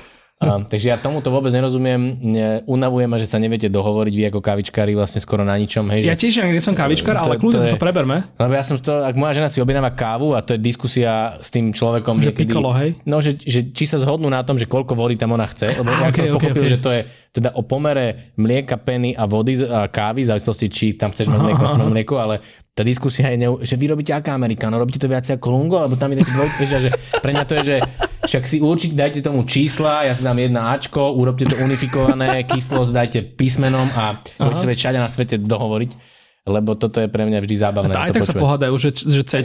Um, takže ja tomuto vôbec nerozumiem. Unavujem ma, že sa neviete dohovoriť vy ako kavičkári vlastne skoro na ničom. Hej, ja tiež nie som kavičkár, ale kľudne to, to, to preberme. Lebo ja som to, ak moja žena si objednáva kávu a to je diskusia s tým človekom, že, že pikolo, hej? No, že, že, či sa zhodnú na tom, že koľko vody tam ona chce. Lebo ah, ja okay, som okay, pochopil, okay. že to je teda o pomere mlieka, peny a vody a kávy, v závislosti, či tam chceš mať mlieko, mlieko, ale tá diskusia je, že vy robíte aká Amerikáno, robíte to viac ako Lungo, alebo tam je taký dvoj, že pre mňa to je, že však si určite dajte tomu čísla, ja si dám jedna Ačko, urobte to unifikované, kyslosť dajte písmenom a poďte sa všade na svete dohovoriť lebo toto je pre mňa vždy zábavné. A aj tak počúvať. sa pohádajú, že, že C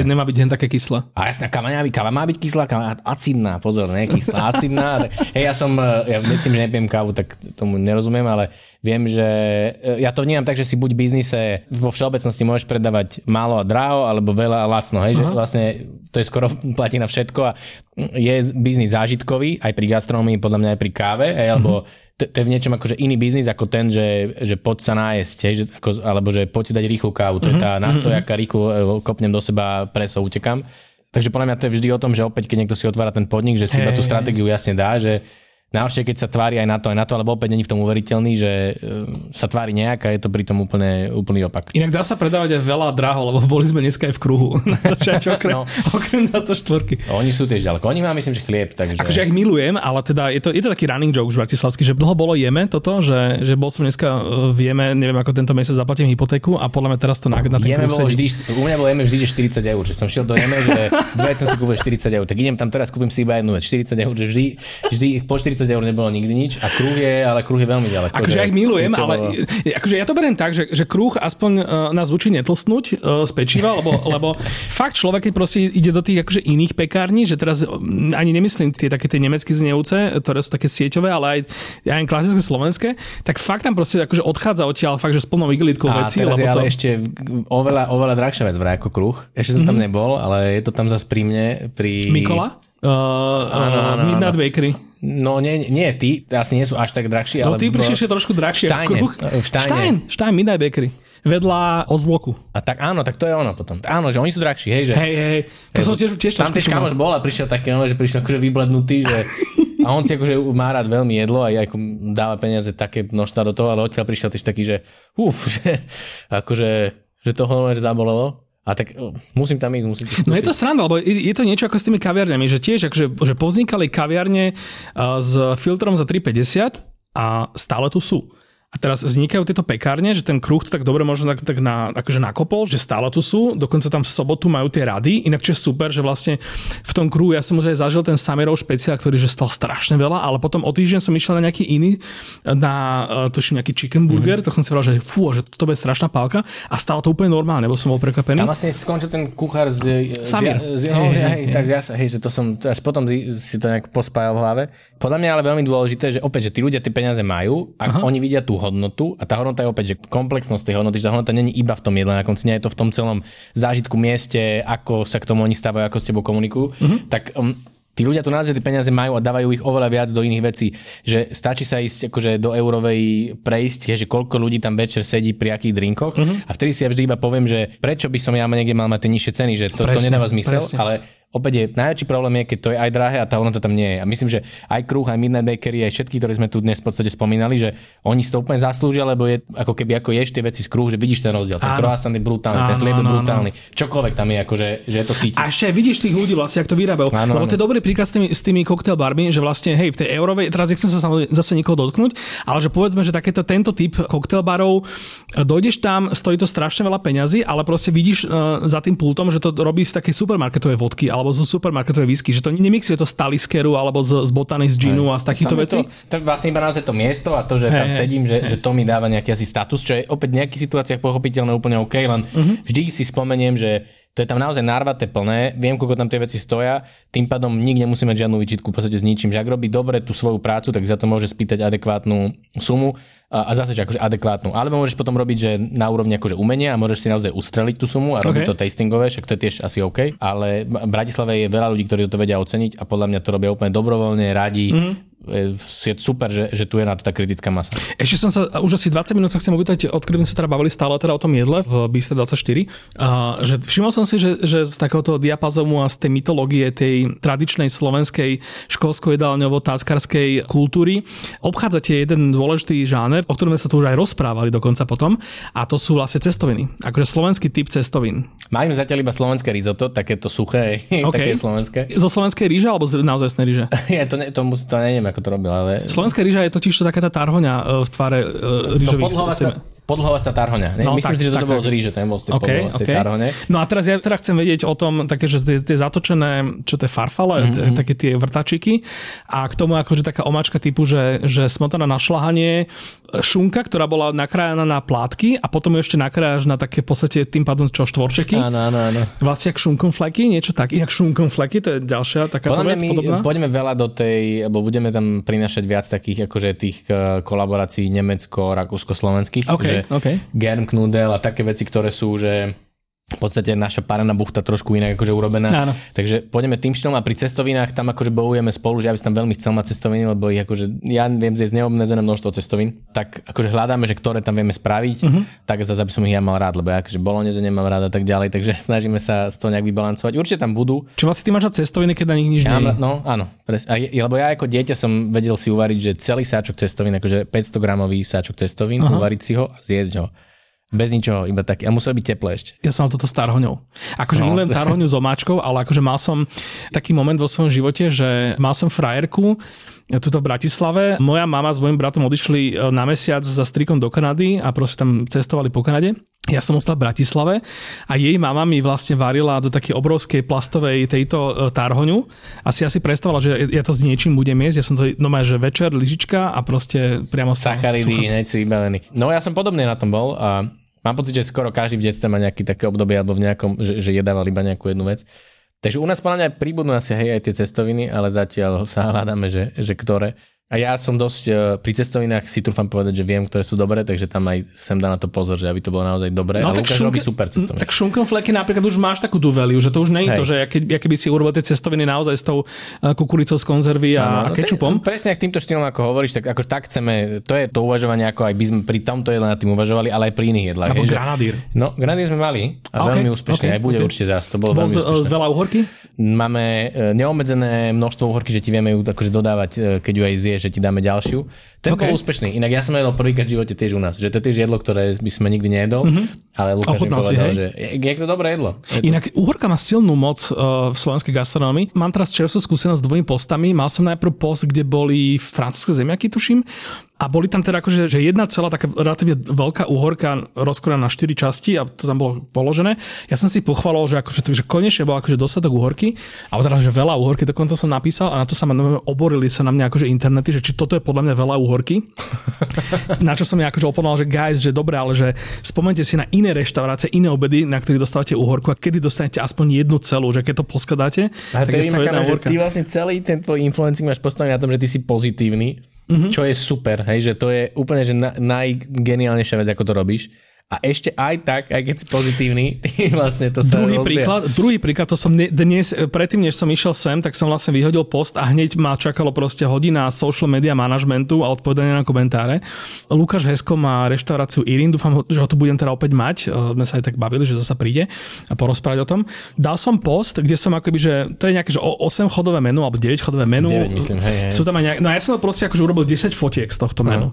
nemá byť len také kyslé. A jasná, káva, má byť, káva má byť kyslá, káva acidná, pozor, ne kyslá, acidná. Hej, ja som, e, ja tým, že nepijem kávu, tak tomu nerozumiem, ale viem, že e, ja to vnímam tak, že si buď v biznise vo všeobecnosti môžeš predávať málo a draho, alebo veľa a lacno, hej, uh-huh. že vlastne to je skoro platí na všetko a je biznis zážitkový, aj pri gastronomii, podľa mňa aj pri káve, hej, alebo uh-huh to, je v niečom akože iný biznis ako ten, že, že poď sa nájsť, hej, že ako, alebo že poď si dať rýchlu kávu. To mm-hmm. je tá mhm, nástojaká, mhm. rýchlo e, kopnem do seba, preso, utekam. Takže podľa mňa to je vždy o tom, že opäť, keď niekto si otvára ten podnik, že si hey, iba tú stratégiu jasne dá, že Najhoršie, keď sa tvári aj na to, aj na to, alebo opäť není v tom uveriteľný, že e, sa tvári nejak a je to pritom úplne, úplný opak. Inak dá sa predávať aj veľa draho, lebo boli sme dneska aj v kruhu. okrem, no. okrem 24. Oni sú tiež ďaleko. Oni má myslím, že chlieb. Takže... Akože ich milujem, ale teda je to, je to taký running joke už bratislavský, že dlho bolo jeme toto, že, že bol som dneska v jeme, neviem ako tento mesiac zaplatím hypotéku a podľa mňa teraz to na, na ten jeme bolo vždy, U mňa bolo jeme vždy, že 40 eur, že som šiel do jeme, že dve som si kúpil 40 eur, tak idem tam teraz, kúpim si iba jednu 40 eur, že vždy, vždy po 40 40 eur nebolo nikdy nič a kruh je, ale kruh je veľmi ďaleko. Akože ja ich milujem, ale bolo... akože ja to beriem tak, že, že kruh aspoň uh, nás učí netlstnúť uh, z pečiva, lebo, lebo fakt človek, keď proste ide do tých akože iných pekární, že teraz ani nemyslím tie také tie nemecké zneuce, ktoré sú také sieťové, ale aj, aj klasické slovenské, tak fakt tam proste akože odchádza odtiaľ fakt, že s plnou igelitkou veci. Lebo je to... ale ešte oveľa, oveľa drahšia vec vraj ako kruh. Ešte som mm-hmm. tam nebol, ale je to tam zase pri mne. Pri... Mikola? Uh, áno, áno, Midnight áno. Bakery. No nie, nie ty, asi nie sú až tak drahší. No ale ty prišiel ešte trošku drahšie. Štajne, v Štajn, Štajn, Midnight Bakery. Vedľa Ozbloku. A tak áno, tak to je ono potom. Áno, že oni sú drahší, hej. Že, hej, hej, to hej, som tiež, tiež Tam tiež kamoš bol a prišiel také, no, že prišiel akože vyblednutý, že a on si akože má rád veľmi jedlo a ako dáva peniaze také množstva do toho, ale odtiaľ prišiel tiež taký, že uf, že akože, že toho že zabolelo. A tak musím tam ísť, musím No je to sranda, lebo je to niečo ako s tými kaviarňami, že tiež akože, že povznikali kaviarne s filtrom za 3,50 a stále tu sú. A teraz vznikajú tieto pekárne, že ten kruh to tak dobre možno tak, tak na, akože nakopol, že stále tu sú, dokonca tam v sobotu majú tie rady, inak čo je super, že vlastne v tom kruhu ja som už aj zažil ten Samirov špeciál, ktorý že stal strašne veľa, ale potom o týždeň som išiel na nejaký iný, na e, tuším nejaký chicken burger, mm-hmm. tak som si povedal, že fú, že to bude strašná pálka a stalo to úplne normálne, lebo som bol prekvapený. A vlastne skončil ten kuchár z... Samir. Z, z, hej, hej, hej, tak ja, hej, že to som až potom si to nejak pospájal v hlave. Podľa mňa ale veľmi dôležité, že opäť, že tí ľudia tie peniaze majú, Aha. oni vidia tú hodnotu a tá hodnota je opäť, že komplexnosť tej hodnoty, že tá hodnota není iba v tom jedle, na konci nie je to v tom celom zážitku, mieste, ako sa k tomu oni stávajú, ako s tebou komunikujú, uh-huh. tak um, tí ľudia tu naozaj tie peniaze majú a dávajú ich oveľa viac do iných vecí. Že stačí sa ísť akože do eurovej prejsť, že koľko ľudí tam večer sedí pri akých drinkoch uh-huh. a vtedy si ja vždy iba poviem, že prečo by som ja niekde mal mať tie nižšie ceny, že to, presne, to nedáva zmysel, presne. ale opäť je najväčší problém je, keď to je aj drahé a tá hodnota tam nie je. A myslím, že aj Kruh, aj Midnight Bakery, aj všetky, ktoré sme tu dnes v podstate spomínali, že oni si to úplne zaslúžia, lebo je ako keby ako ješ tie veci z kruh, že vidíš ten rozdiel. Ten croissant je brutálny, áno, ten chlieb je brutálny. Áno. Čokoľvek tam je, akože, že je to cítiť. A ešte aj vidíš tých ľudí vlastne, ako to vyrábajú. Áno, lebo to je dobrý príklad s tými, s tými cocktail barmi, že vlastne hej, v tej eurovej, teraz nechcem sa zase niekoho dotknúť, ale že povedzme, že takéto tento typ cocktail barov, dojdeš tam, stojí to strašne veľa peňazí, ale proste vidíš uh, za tým pultom, že to robí z takej supermarketovej vodky alebo zo supermarketovej to je whisky, že to nemixuje to z taliskeru alebo z, z botany, z ginu a z takýchto vecí. To, to vlastne iba naozaj to miesto a to, že hey, tam sedím, že, hey. že to mi dáva nejaký asi status, čo je opäť v nejakých situáciách pochopiteľné úplne OK, len uh-huh. vždy si spomeniem, že to je tam naozaj narvaté plné, viem, koľko tam tie veci stoja, tým pádom nik nemusí mať žiadnu výčitku v podstate s ničím, že ak robí dobre tú svoju prácu, tak za to môže spýtať adekvátnu sumu a, a zase, že akože adekvátnu. Alebo môžeš potom robiť, že na úrovni akože umenia a môžeš si naozaj ustreliť tú sumu a robiť okay. to tastingové, však to je tiež asi OK. Ale v Bratislave je veľa ľudí, ktorí to vedia oceniť a podľa mňa to robia úplne dobrovoľne, radi. Mm-hmm je super, že, že tu je na to tá kritická masa. Ešte som sa, už asi 20 minút sa chcem opýtať, odkedy sme sa teda bavili stále teda o tom jedle v Biste 24, a, že všimol som si, že, že z takéhoto diapazomu a z tej mytológie tej tradičnej slovenskej školsko-jedálňovo-táskarskej kultúry obchádzate jeden dôležitý žáner, o ktorom sme sa tu už aj rozprávali dokonca potom, a to sú vlastne cestoviny. Akože slovenský typ cestovín. Máme zatiaľ iba slovenské risotto, takéto suché, okay. také slovenské. Zo slovenskej ríže alebo z naozaj ríže? ja to, ne, to, to neviem, ako to robil, ale... Slovenská rýža je totiž to taká tá tarhoňa e, v tvare uh, rýžových no, Podlhovastá tarhoňa. Ne? No, Myslím tak, si, že to, tak, bolo z ríže, to nebol z tej okay, okay. tarhone. No a teraz ja teda chcem vedieť o tom, také, že tie, zatočené, čo to je farfale, mm-hmm. také tie vrtačiky a k tomu akože taká omačka typu, že, že smotana na šlahanie, šunka, ktorá bola nakrájana na plátky a potom ju ešte nakrájaš na také v podstate tým pádom čo štvorčeky. Áno, áno, áno. Vlastne jak šunkom fleky, niečo tak. Jak šunkom fleky, to je ďalšia taká vec my podobná. Poďme veľa do tej, alebo budeme tam prinašať viac takých akože tých eh, kolaborácií Nemecko, Rakúsko, slovenských. Okay, že okay Germknudel a také veci, ktoré sú, že v podstate naša parená buchta trošku inak akože urobená. Áno. Takže pôjdeme tým štýlom a pri cestovinách tam akože bojujeme spolu, že ja by som tam veľmi chcel mať cestoviny, lebo ich akože, ja viem zjesť neobmedzené množstvo cestovín, tak akože hľadáme, že ktoré tam vieme spraviť, uh-huh. tak zase aby som ich ja mal rád, lebo ja akože boloneze nemám rád a tak ďalej, takže snažíme sa z toho nejak vybalancovať. Určite tam budú. Čo vlastne ty máš cestoviny, keď na nich nič ja, nie? No áno, pres, a lebo ja ako dieťa som vedel si uvariť, že celý sáčok cestovín, akože 500 gramový sáčok cestovín, uh-huh. uvariť si ho a zjesť ho. Bez ničoho, iba taký. A musel byť teplé ešte. Ja som mal toto starhoňou. Akože no. milujem starhoňu s omáčkou, ale akože mal som taký moment vo svojom živote, že mal som frajerku, tuto v Bratislave. Moja mama s mojim bratom odišli e, na mesiac za strikom do Kanady a proste tam cestovali po Kanade. Ja som ostal v Bratislave a jej mama mi vlastne varila do takej obrovskej plastovej tejto e, tárhoňu a si asi predstavovala, že ja to s niečím budem jesť. Ja som to normálne, že večer, lyžička a proste priamo sa... Sacharidy, vybavený. No ja som podobne na tom bol a mám pocit, že skoro každý v detstve má nejaký také obdobie alebo v nejakom, že, že jedával iba nejakú jednu vec. Takže u nás podľa mňa príbudnú asi hej aj tie cestoviny, ale zatiaľ sa hľadáme, že, že ktoré. A ja som dosť uh, pri cestovinách si trúfam povedať, že viem, ktoré sú dobré, takže tam aj sem dá na to pozor, že aby to bolo naozaj dobré. No, a Lukáš šunke, robí super cestoviny. Tak šunkenfleky napríklad už máš takú duveliu, že to už nie je to, že keď, keby si urobil tie cestoviny naozaj s tou uh, kukuricou z konzervy a, no, no, kečupom. Presne ak týmto štýlom, ako hovoríš, tak ako tak chceme, to je to uvažovanie, ako aj by sme pri tomto jedle nad tým uvažovali, ale aj pri iných jedlách. Alebo granadír. No, granadír sme mali a okay, veľmi úspešne, okay, aj bude okay. určite zás. To bolo Bol veľmi úspešné. veľa uhorky? Máme e, neobmedzené množstvo uhorky, že ti vieme ju akože dodávať, e, keď ju aj že ti dáme ďalšiu. Ten okay. bol úspešný. Inak ja som jedol prvýkrát v živote tiež u nás. Že to je tiež jedlo, ktoré by sme nikdy nejedol. Mm-hmm. Ale Lukáš mi povedal, si, že je, je to dobré jedlo. Je Inak to... uhorka má silnú moc uh, v slovenskej gastronomii. Mám teraz čerstvú skúsenosť s dvojím postami. Mal som najprv post, kde boli francúzske zemiaky, tuším. A boli tam teda akože, že jedna celá taká relatívne veľká uhorka rozkrojená na 4 časti a to tam bolo položené. Ja som si pochvalil, že, akože, že konečne bol akože dostatok uhorky a teda, že veľa uhorky, dokonca som napísal a na to sa ma oborili sa na mňa akože internety, že či toto je podľa mňa veľa uhorky. na čo som ja akože oponoval, že guys, že dobre, ale že spomente si na iné reštaurácie, iné obedy, na ktorých dostávate uhorku a kedy dostanete aspoň jednu celú, že keď to poskladáte, a tak je to jedna uhorka. Ty vlastne celý ten tvoj influencing máš postavený na tom, že ty si pozitívny mm-hmm. čo je super, hej, že to je úplne že na, najgeniálnejšia vec, ako to robíš a ešte aj tak, aj keď si pozitívny, ty vlastne to sa druhý príklad, druhý príklad, to som dnes, predtým, než som išiel sem, tak som vlastne vyhodil post a hneď ma čakalo proste hodina social media managementu a odpovedanie na komentáre. Lukáš Hesko má reštauráciu Irin, dúfam, že ho tu budem teda opäť mať. E, sme sa aj tak bavili, že zasa príde a porozprávať o tom. Dal som post, kde som akoby, že to je nejaké že 8 chodové menu alebo 9 chodové menu. 9, myslím, hej, hej. Sú tam aj nejak, no ja som proste akože urobil 10 fotiek z tohto menu.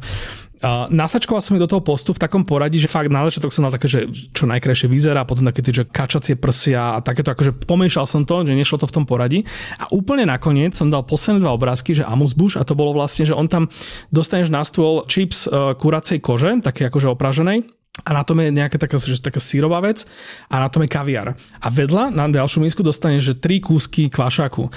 Nasačkoval som mi do toho postu v takom poradí, že fakt na začiatok som mal také, že čo najkrajšie vyzerá, potom také tie, že kačacie prsia a takéto, akože pomiešal som to, že nešlo to v tom poradí. A úplne nakoniec som dal posledné dva obrázky, že Amus Bush a to bolo vlastne, že on tam dostaneš na stôl chips uh, kuracej kože, také akože opraženej, a na tom je nejaká taká, že, taká sírová vec a na tom je kaviar. A vedľa na ďalšiu misku dostaneš že tri kúsky kvašaku.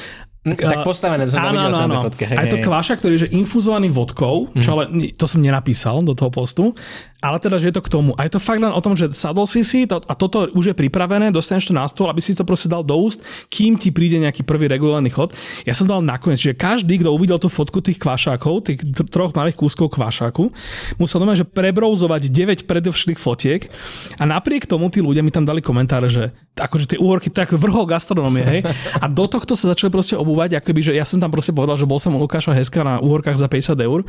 Tak postavené, to som áno, videl áno, fotke. Hej, Aj to kváša, ktorý je že infuzovaný vodkou, čo mm. ale to som nenapísal do toho postu, ale teda, že je to k tomu. A je to fakt len o tom, že sadol si si to, a toto už je pripravené, dostaneš to na stôl, aby si to proste dal do úst, kým ti príde nejaký prvý regulárny chod. Ja som dal nakoniec, že každý, kto uvidel tú fotku tých kvašákov, tých troch malých kúskov kvašáku, musel doma, že prebrouzovať 9 predovšlých fotiek a napriek tomu tí ľudia mi tam dali komentáre, že akože tie úhorky, to je ako vrchol gastronomie, hej. A do tohto sa začali proste obúvať, akoby, že ja som tam proste povedal, že bol som u Lukáša Heska na úhorkách za 50 eur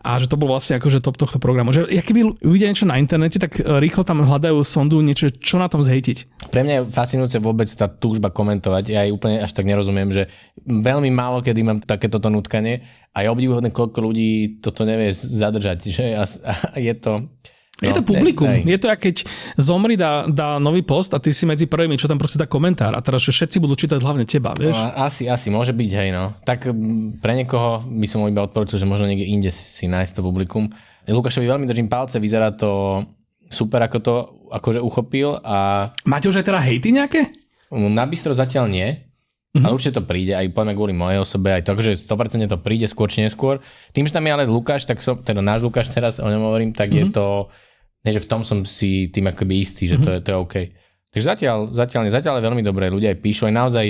a že to bol vlastne akože top tohto programu. Že keby uvidia niečo na internete, tak e, rýchlo tam hľadajú sondu niečo, čo na tom zhejtiť. Pre mňa je fascinujúce vôbec tá túžba komentovať. Ja aj úplne až tak nerozumiem, že veľmi málo kedy mám takéto nutkanie a je obdivuhodné, koľko ľudí toto nevie zadržať. Že a, a je to... No, je to publikum. Ne, je to, keď Zomri dá, dá nový post a ty si medzi prvými, čo tam proste dá komentár. A teraz, že všetci budú čítať hlavne teba, vieš? No, asi, asi, môže byť, hej, no. Tak pre niekoho by som iba odporučil, že možno niekde inde si nájsť to publikum. Lukášovi veľmi držím palce, vyzerá to super, ako to akože uchopil. A... Máte už aj teda hejty nejaké? Na bistro zatiaľ nie, Mm-hmm. Ale určite to príde, aj povedzme kvôli mojej osobe, aj to, že 100% to príde skôr či neskôr. Tým, že tam je ale Lukáš, tak som, teda náš Lukáš teraz o ňom hovorím, tak mm-hmm. je mhm. to, nie, že v tom som si tým akoby istý, že mm-hmm. to, je, to je OK. Takže zatiaľ, zatiaľ, zatiaľ je veľmi dobré, ľudia aj píšu, aj naozaj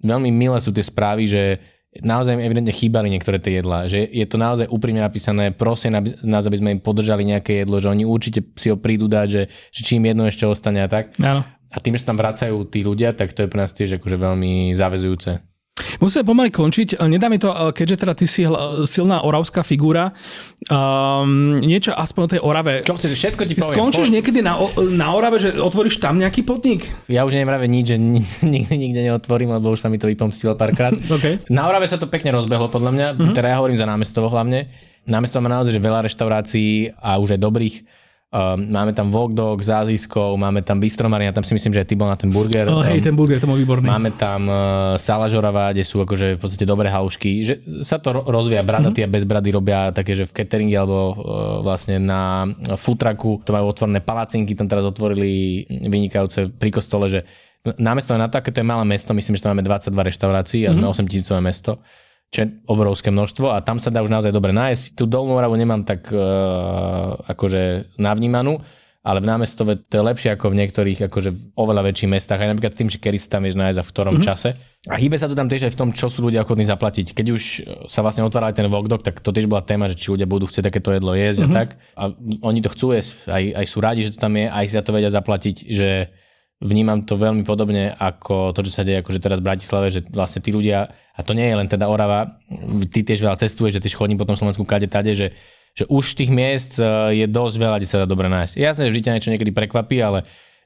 veľmi milé sú tie správy, že naozaj im evidentne chýbali niektoré tie jedlá. Že je to naozaj úprimne napísané, prosia nás, aby sme im podržali nejaké jedlo, že oni určite si ho prídu dať, že, že či im jedno ešte ostane a tak. Áno. A tým, že tam vracajú tí ľudia, tak to je pre nás tiež akože veľmi záväzujúce. Musíme pomaly končiť. Nedá mi to, keďže teda ty si silná oravská figura, um, niečo aspoň o tej Orave. Čo chceš, všetko ti poviem. Skončíš po... niekedy na, na Orave, že otvoríš tam nejaký podnik? Ja už neviem nič, že nikdy, nikde neotvorím, lebo už sa mi to vypomstilo párkrát. okay. Na Orave sa to pekne rozbehlo, podľa mňa. Uh-huh. Teda ja hovorím za námestovo hlavne. Námestovo má naozaj že veľa reštaurácií a už aj dobrých Uh, máme tam Walk Dog s Azijskou, máme tam Bistromarina, tam si myslím, že aj ty bol na ten burger. Oh, hej, ten burger, to bol výborný. Máme tam uh, Sala kde sú akože v podstate dobré halušky. Že sa to rozvíja, bradatí mm-hmm. a bez brady robia také, že v cateringi alebo uh, vlastne na futraku, to majú otvorené palacinky, tam teraz otvorili vynikajúce pri kostole, že námesto na to, aké to je malé mesto, myslím, že tam máme 22 reštaurácií a mm-hmm. sme 8 tisícové mesto čo je obrovské množstvo a tam sa dá už naozaj dobre nájsť. Tu Dolnú Moravu nemám tak uh, akože navnímanú, ale v námestove to je lepšie ako v niektorých akože oveľa väčších mestách, aj napríklad tým, že kedy sa tam vieš nájsť a v ktorom mm-hmm. čase. A hýbe sa to tam tiež aj v tom, čo sú ľudia ochotní zaplatiť. Keď už sa vlastne otvárali ten Vogdok, tak to tiež bola téma, že či ľudia budú chcieť takéto jedlo jesť mm-hmm. a tak. A oni to chcú jesť, aj, aj sú rádi, že to tam je, aj si za to vedia zaplatiť, že vnímam to veľmi podobne ako to, čo sa deje akože teraz v Bratislave, že vlastne tí ľudia, a to nie je len teda Orava, ty tiež veľa cestuješ, že ty chodím po tom Slovensku kade tade, že, že už tých miest e, je dosť veľa, kde sa dá dobre nájsť. Jasné, že vždy ťa niečo niekedy prekvapí, ale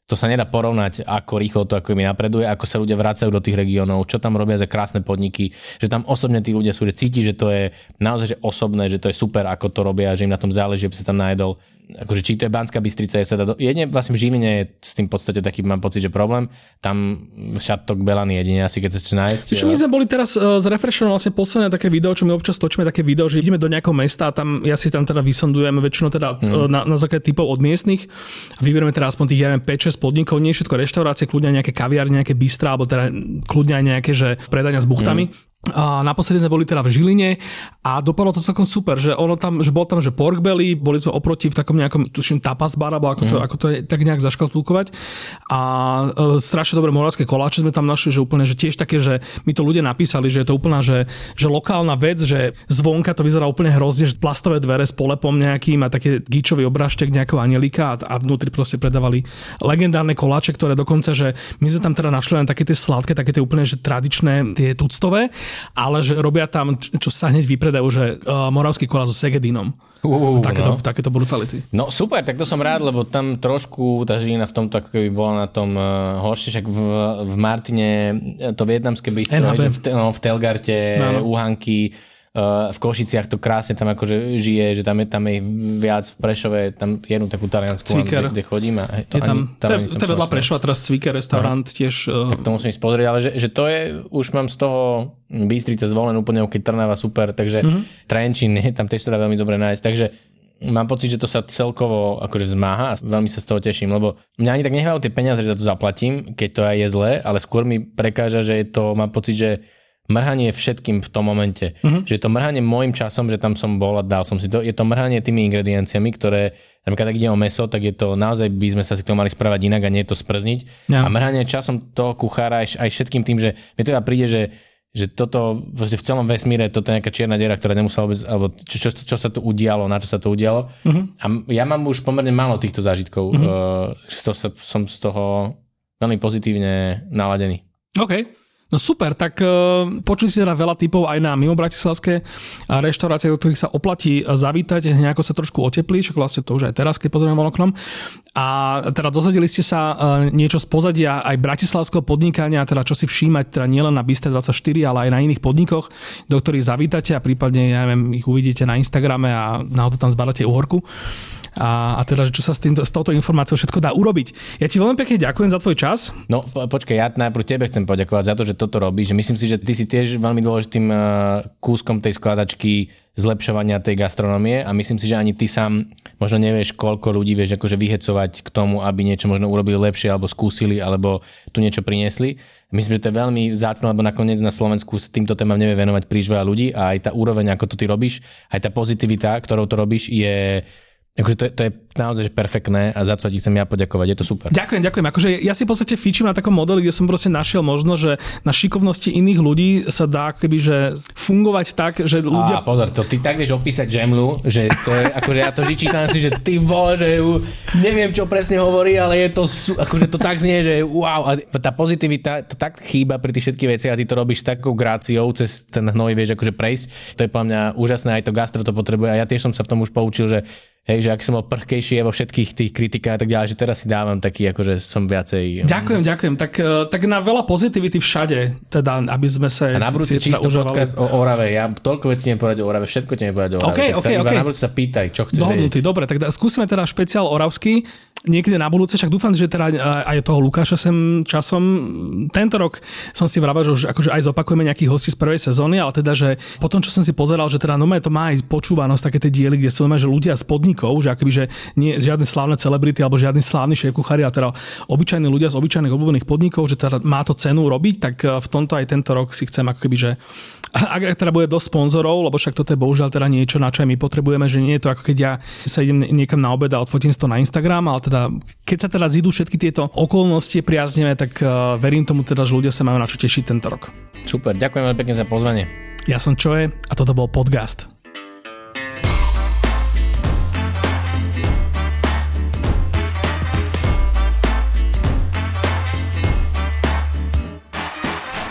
to sa nedá porovnať, ako rýchlo to ako mi napreduje, ako sa ľudia vracajú do tých regiónov, čo tam robia za krásne podniky, že tam osobne tí ľudia sú, že cíti, že to je naozaj že osobné, že to je super, ako to robia, že im na tom záleží, aby sa tam najedol akože či to je Banská Bystrica, je sa dá do... jedine vlastne v Žiline je s tým v podstate taký, mám pocit, že problém. Tam šatok Belany jedine asi, keď sa chce nájsť. Čiže my sme boli teraz uh, z Refreshom vlastne posledné také video, čo my občas točíme také video, že ideme do nejakého mesta a tam ja si tam teda vysondujem väčšinou teda mm. na, na základe typov od miestnych a vyberieme teda aspoň tých, ja neviem, 5-6 podnikov, nie všetko reštaurácie, kľudne nejaké kaviárne, nejaké bystra, alebo teda kľudne aj nejaké, že predania s buchtami. Mm a naposledy sme boli teda v Žiline a dopadlo to celkom super, že ono tam, že bol tam, že pork belly, boli sme oproti v takom nejakom, tuším, tapas bar, alebo ako to, mm. ako to je, tak nejak zaškatulkovať a e, strašne dobré moravské koláče sme tam našli, že úplne, že tiež také, že mi to ľudia napísali, že je to úplná, že, že lokálna vec, že zvonka to vyzerá úplne hrozne, že plastové dvere s polepom nejakým a také gíčový obrážtek nejakého anielika a, a vnútri proste predávali legendárne koláče, ktoré dokonca, že my sme tam teda našli len také tie sladké, také tie úplne, že tradičné, tie tuctové ale že robia tam, čo sa hneď vypredajú, že uh, moravský kola so Segedinom. Uh, takéto, no. takéto brutality. No super, tak to som rád, lebo tam trošku tá Žilina v tomto ako keby bola na tom uh, horšie, však v, v Martine to vietnamské bystro, že v, no, v Telgarte, no, no. Uhanky, v Košiciach to krásne tam akože žije, že tam je, tam je viac v Prešove, tam jednu takú taliansku, kde, kde chodím. A to je tam, to je vedľa Prešova, teraz Cviker restaurant Aha. tiež. Uh... Tak to musím ísť pozrieť, ale že, že to je, už mám z toho Bystrice zvolen úplne, keď Trnava super, takže uh-huh. Trenčín, tam tiež sa dá veľmi dobre nájsť, takže mám pocit, že to sa celkovo akože vzmáha a veľmi sa z toho teším, lebo mňa ani tak nehľadajú tie peniaze, že za to zaplatím, keď to aj je zlé, ale skôr mi prekáža, že je to, mám pocit, že mrhanie všetkým v tom momente. Uh-huh. Že je to mrhanie môjim časom, že tam som bol a dal som si to. Je to mrhanie tými ingredienciami, ktoré, napríklad ak ide o meso, tak je to naozaj by sme sa si to mali správať inak a nie to sprzniť. Ja. A mrhanie časom toho kuchára aj, aj všetkým tým, že mi teda príde, že že toto v celom vesmíre toto je nejaká čierna diera, ktorá nemusela vôbec, alebo čo, čo, čo sa tu udialo, na čo sa to udialo. Uh-huh. A ja mám už pomerne málo týchto zážitkov. Uh-huh. Uh, to sa, som z toho veľmi pozitívne naladený. OK. No super, tak uh, počuli si teda veľa typov aj na mimo bratislavské reštaurácie, do ktorých sa oplatí zavítať, nejako sa trošku oteplí, čo vlastne to už aj teraz, keď pozrieme oknom. A teda dozvedeli ste sa niečo z pozadia aj bratislavského podnikania, teda čo si všímať, teda nielen na Bystre 24, ale aj na iných podnikoch, do ktorých zavítate a prípadne, ja neviem, ich uvidíte na Instagrame a to tam zbadáte uhorku a, a teda, čo sa s, týmto, s touto informáciou všetko dá urobiť. Ja ti veľmi pekne ďakujem za tvoj čas. No počkaj, ja najprv tebe chcem poďakovať za to, že toto robíš. Myslím si, že ty si tiež veľmi dôležitým uh, kúskom tej skladačky zlepšovania tej gastronomie a myslím si, že ani ty sám možno nevieš, koľko ľudí vieš akože vyhecovať k tomu, aby niečo možno urobili lepšie alebo skúsili alebo tu niečo priniesli. Myslím, že to je veľmi vzácne, lebo nakoniec na Slovensku s týmto témam nevie venovať príliš veľa ľudí a aj tá úroveň, ako to ty robíš, aj tá pozitivita, ktorou to robíš, je Akože to, je, to je naozaj perfektné a za to ti chcem ja poďakovať, je to super. Ďakujem, ďakujem. Akože ja si v podstate fičím na takom modeli, kde som proste našiel možno, že na šikovnosti iných ľudí sa dá keby, že fungovať tak, že ľudia... A pozor, to ty tak vieš opísať Jamlu, že to je, akože ja to čítam si, že ty vole, že neviem, čo presne hovorí, ale je to, akože to tak znie, že wow, a tá pozitivita, to tak chýba pri tých všetkých veciach a ty to robíš takou gráciou, cez ten hnoj vieš akože prejsť. To je podľa mňa úžasné, aj to gastro to potrebuje a ja tiež som sa v tom už poučil, že Hej, že ak som bol prchkejší vo všetkých tých kritikách a tak ďalej, že teraz si dávam taký, akože som viacej... Ďakujem, ďakujem. Tak, e, tak na veľa pozitivity všade, teda, aby sme sa... A na budúci čisto podcast o Orave. Ja toľko vecí neviem povedať o Orave, všetko ti neviem povedať o Orave. Okay, tak okay, sa okay. na budúci sa pýtaj, čo chceš Dohodnutý, dobre, tak skúsime teda špeciál Oravský niekedy na budúce, však dúfam, že teda aj toho Lukáša sem časom. Tento rok som si vravel, že už akože aj zopakujeme nejakých hostí z prvej sezóny, ale teda, že potom, čo som si pozeral, že teda no to má aj počúvanosť také tie diely, kde sú že ľudia z podnikov, že akoby, že nie žiadne slávne celebrity alebo žiadny slávny šéf kuchári, ale teda obyčajní ľudia z obyčajných obľúbených podnikov, že teda má to cenu robiť, tak eh, v tomto aj tento rok si chcem ako keby, že ak teda bude dosť sponzorov, lebo však toto je bohužiaľ teda niečo, na čo aj my potrebujeme, že nie je to ako keď ja sa idem niekam na obed a odfotím to na Instagram, ale teda keď sa teda zidú všetky tieto okolnosti priaznivé, tak uh, verím tomu teda, že ľudia sa majú na čo tešiť tento rok. Super, ďakujem veľmi pekne za pozvanie. Ja som Čoje a toto bol podcast.